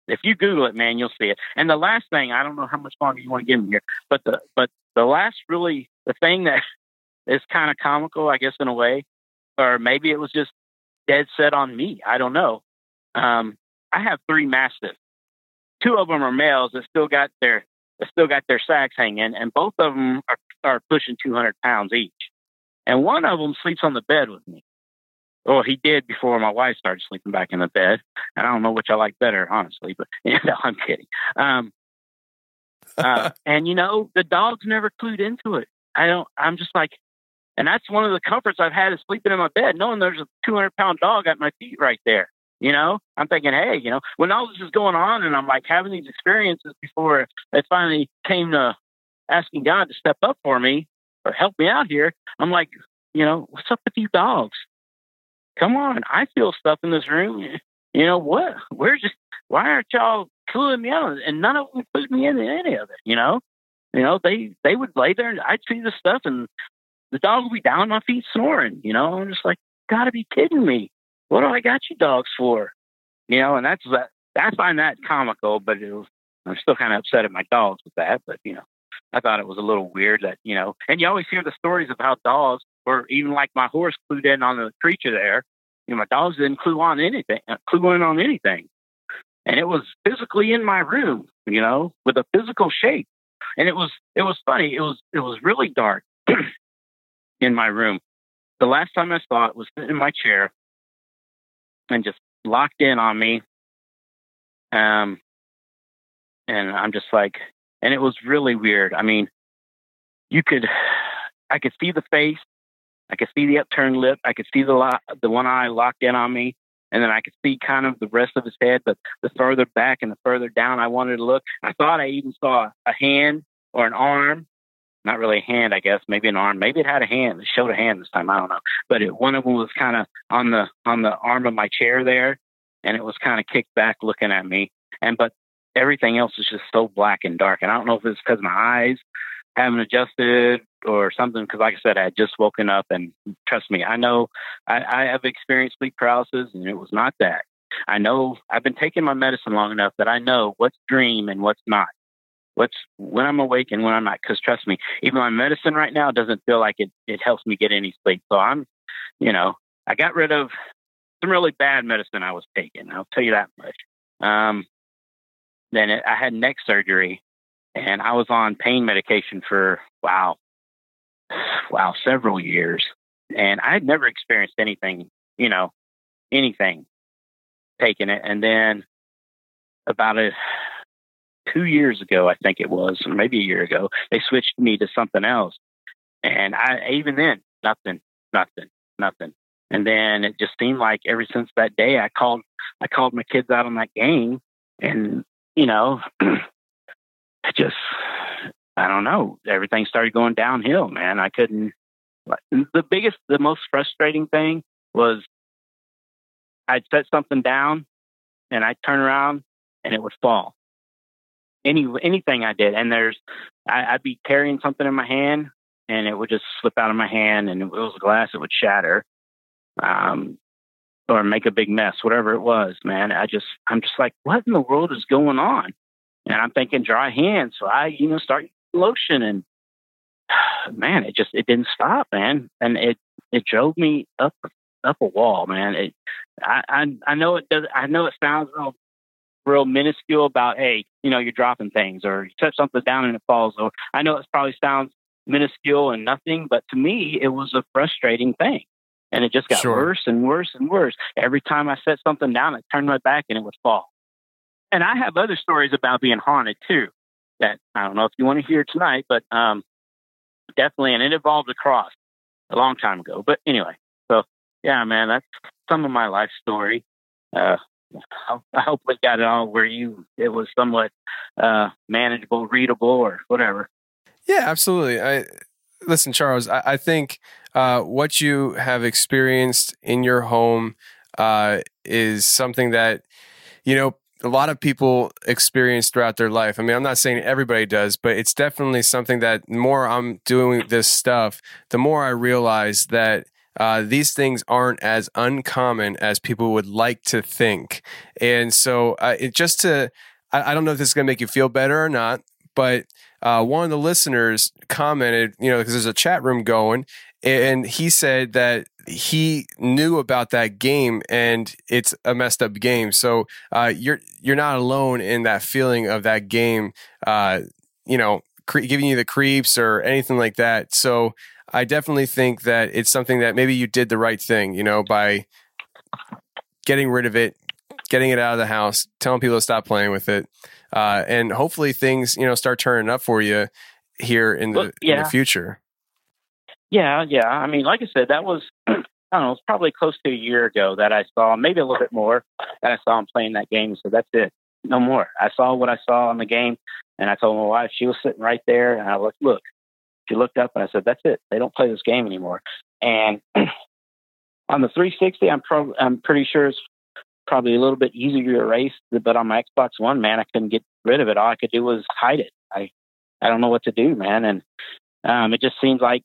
if you Google it, man, you'll see it. And the last thing, I don't know how much longer you want to give me here, but the but the last really the thing that is kind of comical, I guess, in a way, or maybe it was just dead set on me. I don't know. Um, I have three mastiffs. Two of them are males that still got their that still got their sacks hanging, and both of them are, are pushing 200 pounds each. And one of them sleeps on the bed with me. Well, he did before my wife started sleeping back in the bed. And I don't know which I like better, honestly, but no, I'm kidding. Um, uh, and you know, the dog's never clued into it. I don't, I'm just like, and that's one of the comforts I've had is sleeping in my bed, knowing there's a 200 pound dog at my feet right there. You know, I'm thinking, hey, you know, when all this is going on and I'm like having these experiences before it finally came to asking God to step up for me or help me out here, I'm like, you know, what's up with you dogs? Come on, I feel stuff in this room. You know what? Where's just why aren't y'all cluing me out? And none of them put me into any of it. You know, you know they they would lay there and I'd see the stuff and the dog will be down on my feet snoring. You know, I'm just like, gotta be kidding me. What do I got you dogs for? You know, and that's that. I find that comical, but it was, I'm still kind of upset at my dogs with that. But you know, I thought it was a little weird that you know, and you always hear the stories of how dogs, or even like my horse, clued in on the creature there. You know, my dogs didn't clue on anything, uh, clue in on anything, and it was physically in my room. You know, with a physical shape, and it was it was funny. It was it was really dark in my room. The last time I saw it was sitting in my chair and just locked in on me. Um, and I'm just like, and it was really weird. I mean, you could, I could see the face, I could see the upturned lip, I could see the lo- the one eye locked in on me, and then I could see kind of the rest of his head. But the further back and the further down I wanted to look, I thought I even saw a hand or an arm. Not really a hand, I guess. Maybe an arm. Maybe it had a hand. It showed a hand this time. I don't know. But it, one of them was kind of on the on the arm of my chair there, and it was kind of kicked back, looking at me. And but everything else is just so black and dark. And I don't know if it's because my eyes haven't adjusted or something. Because like I said, I had just woken up, and trust me, I know I, I have experienced sleep paralysis, and it was not that. I know I've been taking my medicine long enough that I know what's dream and what's not. What's when I'm awake and when I'm not. Because trust me, even my medicine right now doesn't feel like it. It helps me get any sleep. So I'm, you know, I got rid of some really bad medicine I was taking. I'll tell you that much. Um, then it, I had neck surgery, and I was on pain medication for wow, wow, several years, and I had never experienced anything, you know, anything taking it. And then about a two years ago, I think it was, maybe a year ago, they switched me to something else. And I even then, nothing, nothing, nothing. And then it just seemed like ever since that day, I called, I called my kids out on that game, and you know, I just, I don't know, everything started going downhill, man. I couldn't. The biggest, the most frustrating thing was I'd set something down, and I'd turn around, and it would fall. Any anything I did, and there's, I, I'd be carrying something in my hand, and it would just slip out of my hand, and it was glass, it would shatter um, or make a big mess, whatever it was, man. I just, I'm just like, what in the world is going on? And I'm thinking dry hands. So I, you know, start lotion and man, it just, it didn't stop, man. And it, it drove me up, up a wall, man. It, I, I, I know it does. I know it sounds real, real minuscule about, hey, you know, you're dropping things or you touch something down and it falls. Or I know it probably sounds minuscule and nothing, but to me, it was a frustrating thing. And it just got Sure. worse and worse and worse. Every time I set something down, I turned my back and it would fall. And I have other stories about being haunted too that I don't know if you want to hear tonight, but um, definitely. And it involved a cross a long time ago. But anyway, so yeah, man, that's some of my life story. Uh, I- hope we got it all where you it was somewhat uh, manageable, readable, or whatever. Yeah, absolutely. I listen, Charles. I, I think uh, what you have experienced in your home uh, is something that you know a lot of people experience throughout their life. I mean, I'm not saying everybody does, but it's definitely something that the more I'm doing this stuff, the more I realize that. Uh, these things aren't as uncommon as people would like to think, and so uh, it just to I, I don't know if this is going to make you feel better or not, but uh, one of the listeners commented, you know, because there's a chat room going, and he said that he knew about that game and it's a messed up game. So uh, you're you're not alone in that feeling of that game, uh, you know, cre- giving you the creeps or anything like that. So I definitely think that it's something that maybe you did the right thing, you know, by getting rid of it, getting it out of the house, telling people to stop playing with it, uh, and hopefully things you know start turning up for you here in the Well, in the future. Yeah, yeah. I mean, like I said, that was I don't know, it's probably close to a year ago that I saw, maybe a little bit more, that I saw him playing that game. So that's it, no more. I saw what I saw in the game, and I told my wife she was sitting right there, and I looked, look. She looked up, and I said, "That's it. They don't play this game anymore." And on the 360, I'm I'm pretty sure it's probably a little bit easier to erase, but on my Xbox One, man, I couldn't get rid of it. All I could do was hide it. I I don't know what to do, man, and um, it just seems like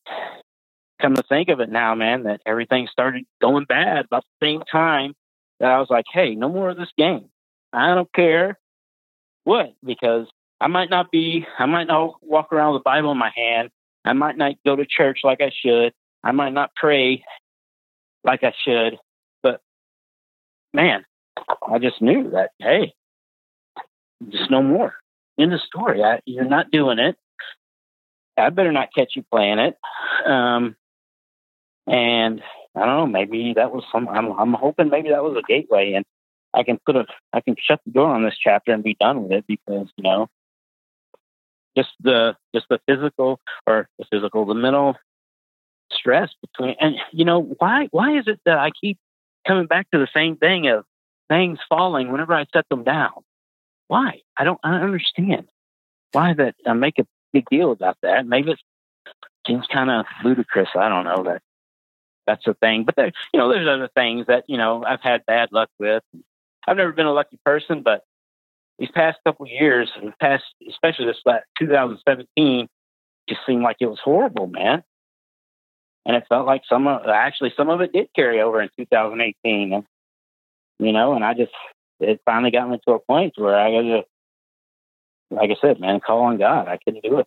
come to think of it now, man, that everything started going bad about the same time that I was like, hey, no more of this game. I don't care what, because I might not be, I might not walk around with a Bible in my hand. I might not go to church like I should. I might not pray like I should. But man, I just knew that, hey, just no more. In the story, I, you're not doing it. I better not catch you playing it. Um, and I don't know, maybe that was some. I'm, I'm hoping maybe that was a gateway, and I can put a, I can shut the door on this chapter and be done with it because you know, just the just the physical or the physical, the mental stress between, and you know, why why is it that I keep coming back to the same thing of things falling whenever I set them down? Why? I don't, I don't understand why that I make a big deal about that. Maybe it seems kind of ludicrous. I don't know that that's a thing. But there, you know, there's other things that you know I've had bad luck with. I've never been a lucky person, but these past couple years, past especially this last 2017, just seemed like it was horrible, man. And it felt like some of actually some of it did carry over in 2018, and you know, and I just it finally got me to a point where I got to, like I said, man, call on God. I couldn't do it.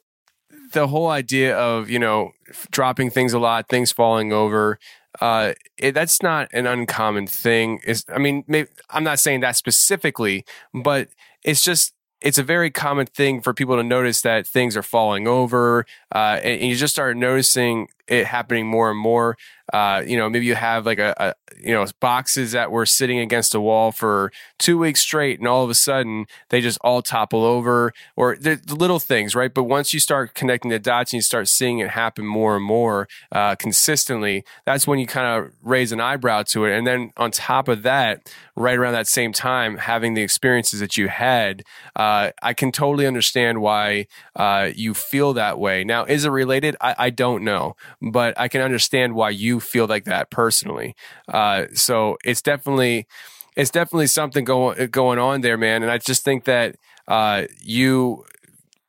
the whole idea of you know dropping things a lot, things falling over. Uh, it, that's not an uncommon thing. Is I mean, maybe, I'm not saying that specifically, but it's just it's a very common thing for people to notice that things are falling over, uh, and, and you just start noticing it happening more and more. uh, you know, maybe you have like a, a, you know, boxes that were sitting against a wall for two weeks straight, and all of a sudden they just all topple over, or the little things, right? But once you start connecting the dots and you start seeing it happen more and more uh, consistently, that's when you kind of raise an eyebrow to it. And then on top of that, right around that same time, having the experiences that you had, uh, I can totally understand why uh, you feel that way. Now, is it related? I, I, don't know, but I can understand why you feel like that personally. Uh, so it's definitely it's definitely something going going on there, man. And I just think that uh, you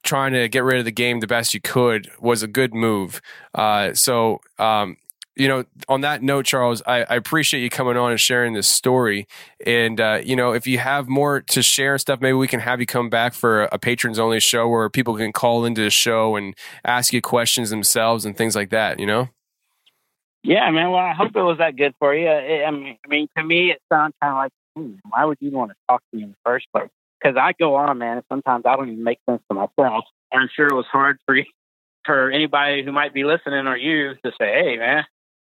trying to get rid of the game the best you could was a good move. Uh, so um, you know, on that note, Charles, I, I, appreciate you coming on and sharing this story. And, uh, you know, if you have more to share and stuff, maybe we can have you come back for a, a patrons only show where people can call into the show and ask you questions themselves and things like that, you know? Yeah, man. Well, I hope it was that good for you. I mean, I mean, to me, it sounds kind of like, hmm, why would you want to talk to me in the first place? Because I go on, man. And sometimes I don't even make sense to myself. I'm sure it was hard for you, for anybody who might be listening or you to say, "Hey, man,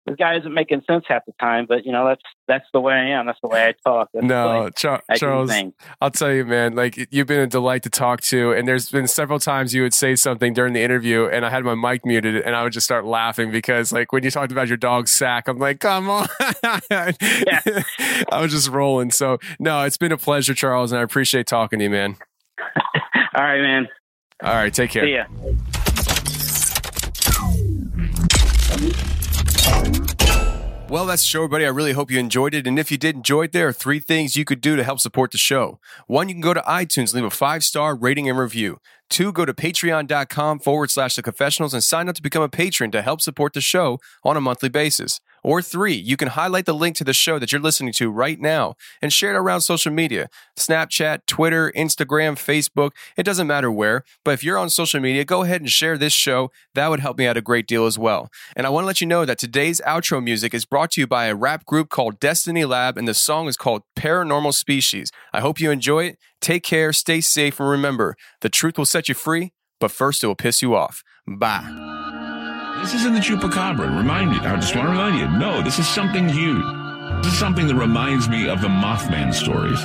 this guy isn't making sense half the time, but you know that's that's the way I am. That's the way I talk. That's no, Char- Charles, I'll tell you, man. Like you've been a delight to talk to, and there's been several times you would say something during the interview, and I had my mic muted, and I would just start laughing because, like, when you talked about your dog's sack, I'm like, come on. yeah. I was just rolling. So no, it's been a pleasure, Charles, and I appreciate talking to you, man. All right, man. All right, take care. See ya. Well, that's the show, everybody. I really hope you enjoyed it. And if you did enjoy it, there are three things you could do to help support the show. One, you can go to iTunes, leave a five star rating and review. Two, go to patreon.com forward slash the confessionals and sign up to become a patron to help support the show on a monthly basis. Or three, you can highlight the link to the show that you're listening to right now and share it around social media Snapchat, Twitter, Instagram, Facebook. It doesn't matter where, but if you're on social media, go ahead and share this show. That would help me out a great deal as well. And I want to let you know that today's outro music is brought to you by a rap group called Destiny Lab, and the song is called Paranormal Species. I hope you enjoy it. Take care, stay safe, and remember the truth will set you free, but first it will piss you off. Bye. This isn't the chupacabra. Remind you. I just want to remind you. No, this is something huge. This is something that reminds me of the Mothman stories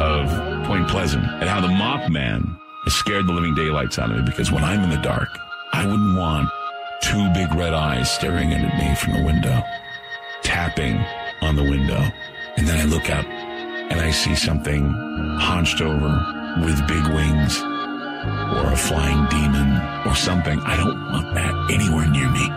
of Point Pleasant and how the Mothman has scared the living daylights out of me because when I'm in the dark, I wouldn't want two big red eyes staring in at me from the window, tapping on the window. And then I look up and I see something hunched over with big wings or a flying demon or something. I don't want that anywhere near me.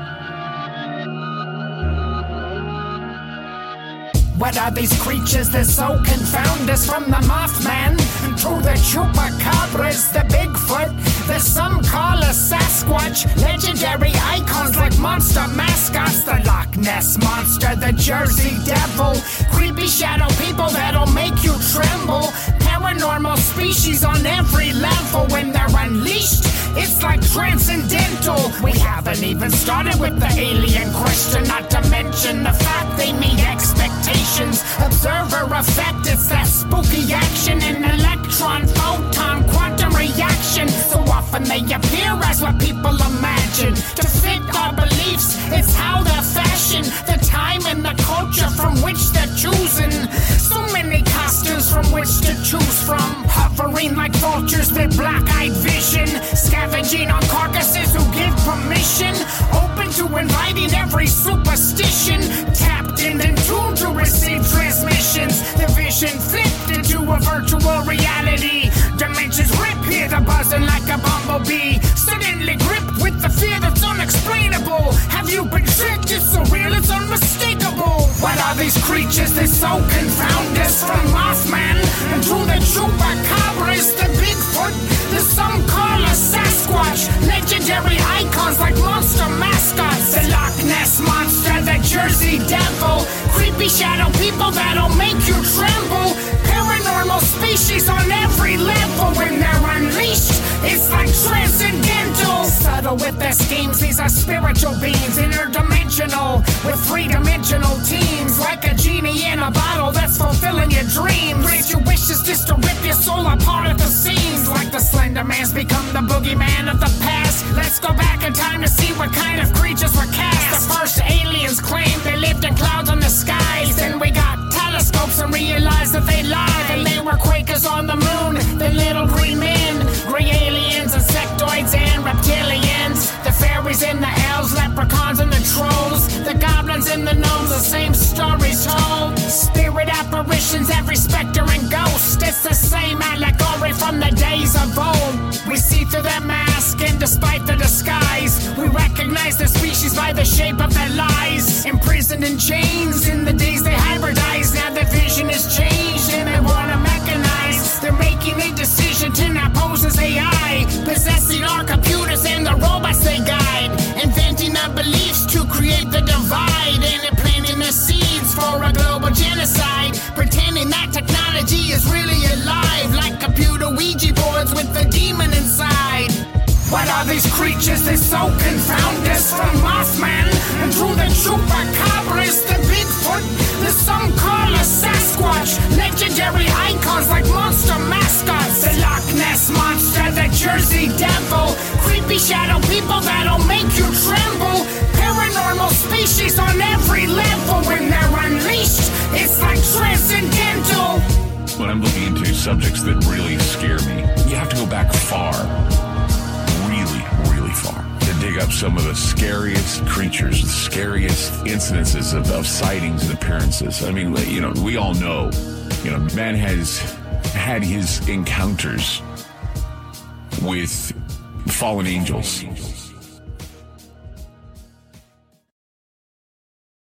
What are these creatures? That so confound us from the Mothman to the Chupacabras, the Bigfoot, the some call a Sasquatch, legendary icons like monster mascots, the Loch Ness Monster, the Jersey Devil, creepy shadow people that'll make you tremble, paranormal species on every level when they're unleashed. It's like transcendental. We haven't even started with the alien question, not to mention the fact they meet expectations. Observer effect, it's that spooky action in electron, photon, quantum reaction. So often they appear as what people On carcasses who give permission. Open to inviting every superstition. Tapped in and tuned to receive transmissions. The vision flipped into a virtual reality. Dimensions rip here, the buzzing like a bumblebee. Suddenly gripped with the fear that's unexplainable. Have you been tricked? It's surreal, it's unmistakable. What are these creatures that so confound us from Mothman to the chupacabras, Legendary icons like monster mascots, the Loch Ness monster, the Jersey Devil, creepy shadow people that'll make you tremble, paranormal species on every level when they're unleashed. It's like transcendental, subtle with their schemes. These are spiritual beings, interdimensional, with three-dimensional teams, like a genie in a bottle that's fulfilling your dreams. Raise your wishes just to rip your soul apart at the seams, like the Slender Man's become the boogeyman of the past. Let's go back in time to see what kind of creatures were cast. The first aliens claimed they lived telescopes and realize that they lied. And they were Quakers on the moon, the little green men, gray aliens, insectoids, and reptilians, the fairies and the elves, leprechauns and the trolls. And the gnomes, the same stories told. Spirit apparitions, every specter and ghost. It's the same allegory from the days of old. We see through their mask, and despite the disguise, we recognize the species by the shape of their lies. Imprisoned in chains, in the days they hybridize. Now their vision is changed, and they wanna mechanize. They're making a decision to now pose as AI, possessing our computers and the robots they guide, divide, and they're planting the seeds for a global genocide, pretending that technology is really alive, like computer Ouija boards with the demon inside. What are these creatures that so confound us from Mothman and through the chupacabras, the Bigfoot, the some call a Sasquatch, legendary icons like monster mascots, the Loch Ness monster, the Jersey Devil, creepy shadow people that'll make you tremble, paranormal species on every level when they're unleashed. It's like transcendental. When I'm looking into subjects that really scare me, you have to go back far. To dig up some of the scariest creatures, the scariest incidences of, of sightings and appearances. I mean, you know, we all know, you know, man has had his encounters with fallen angels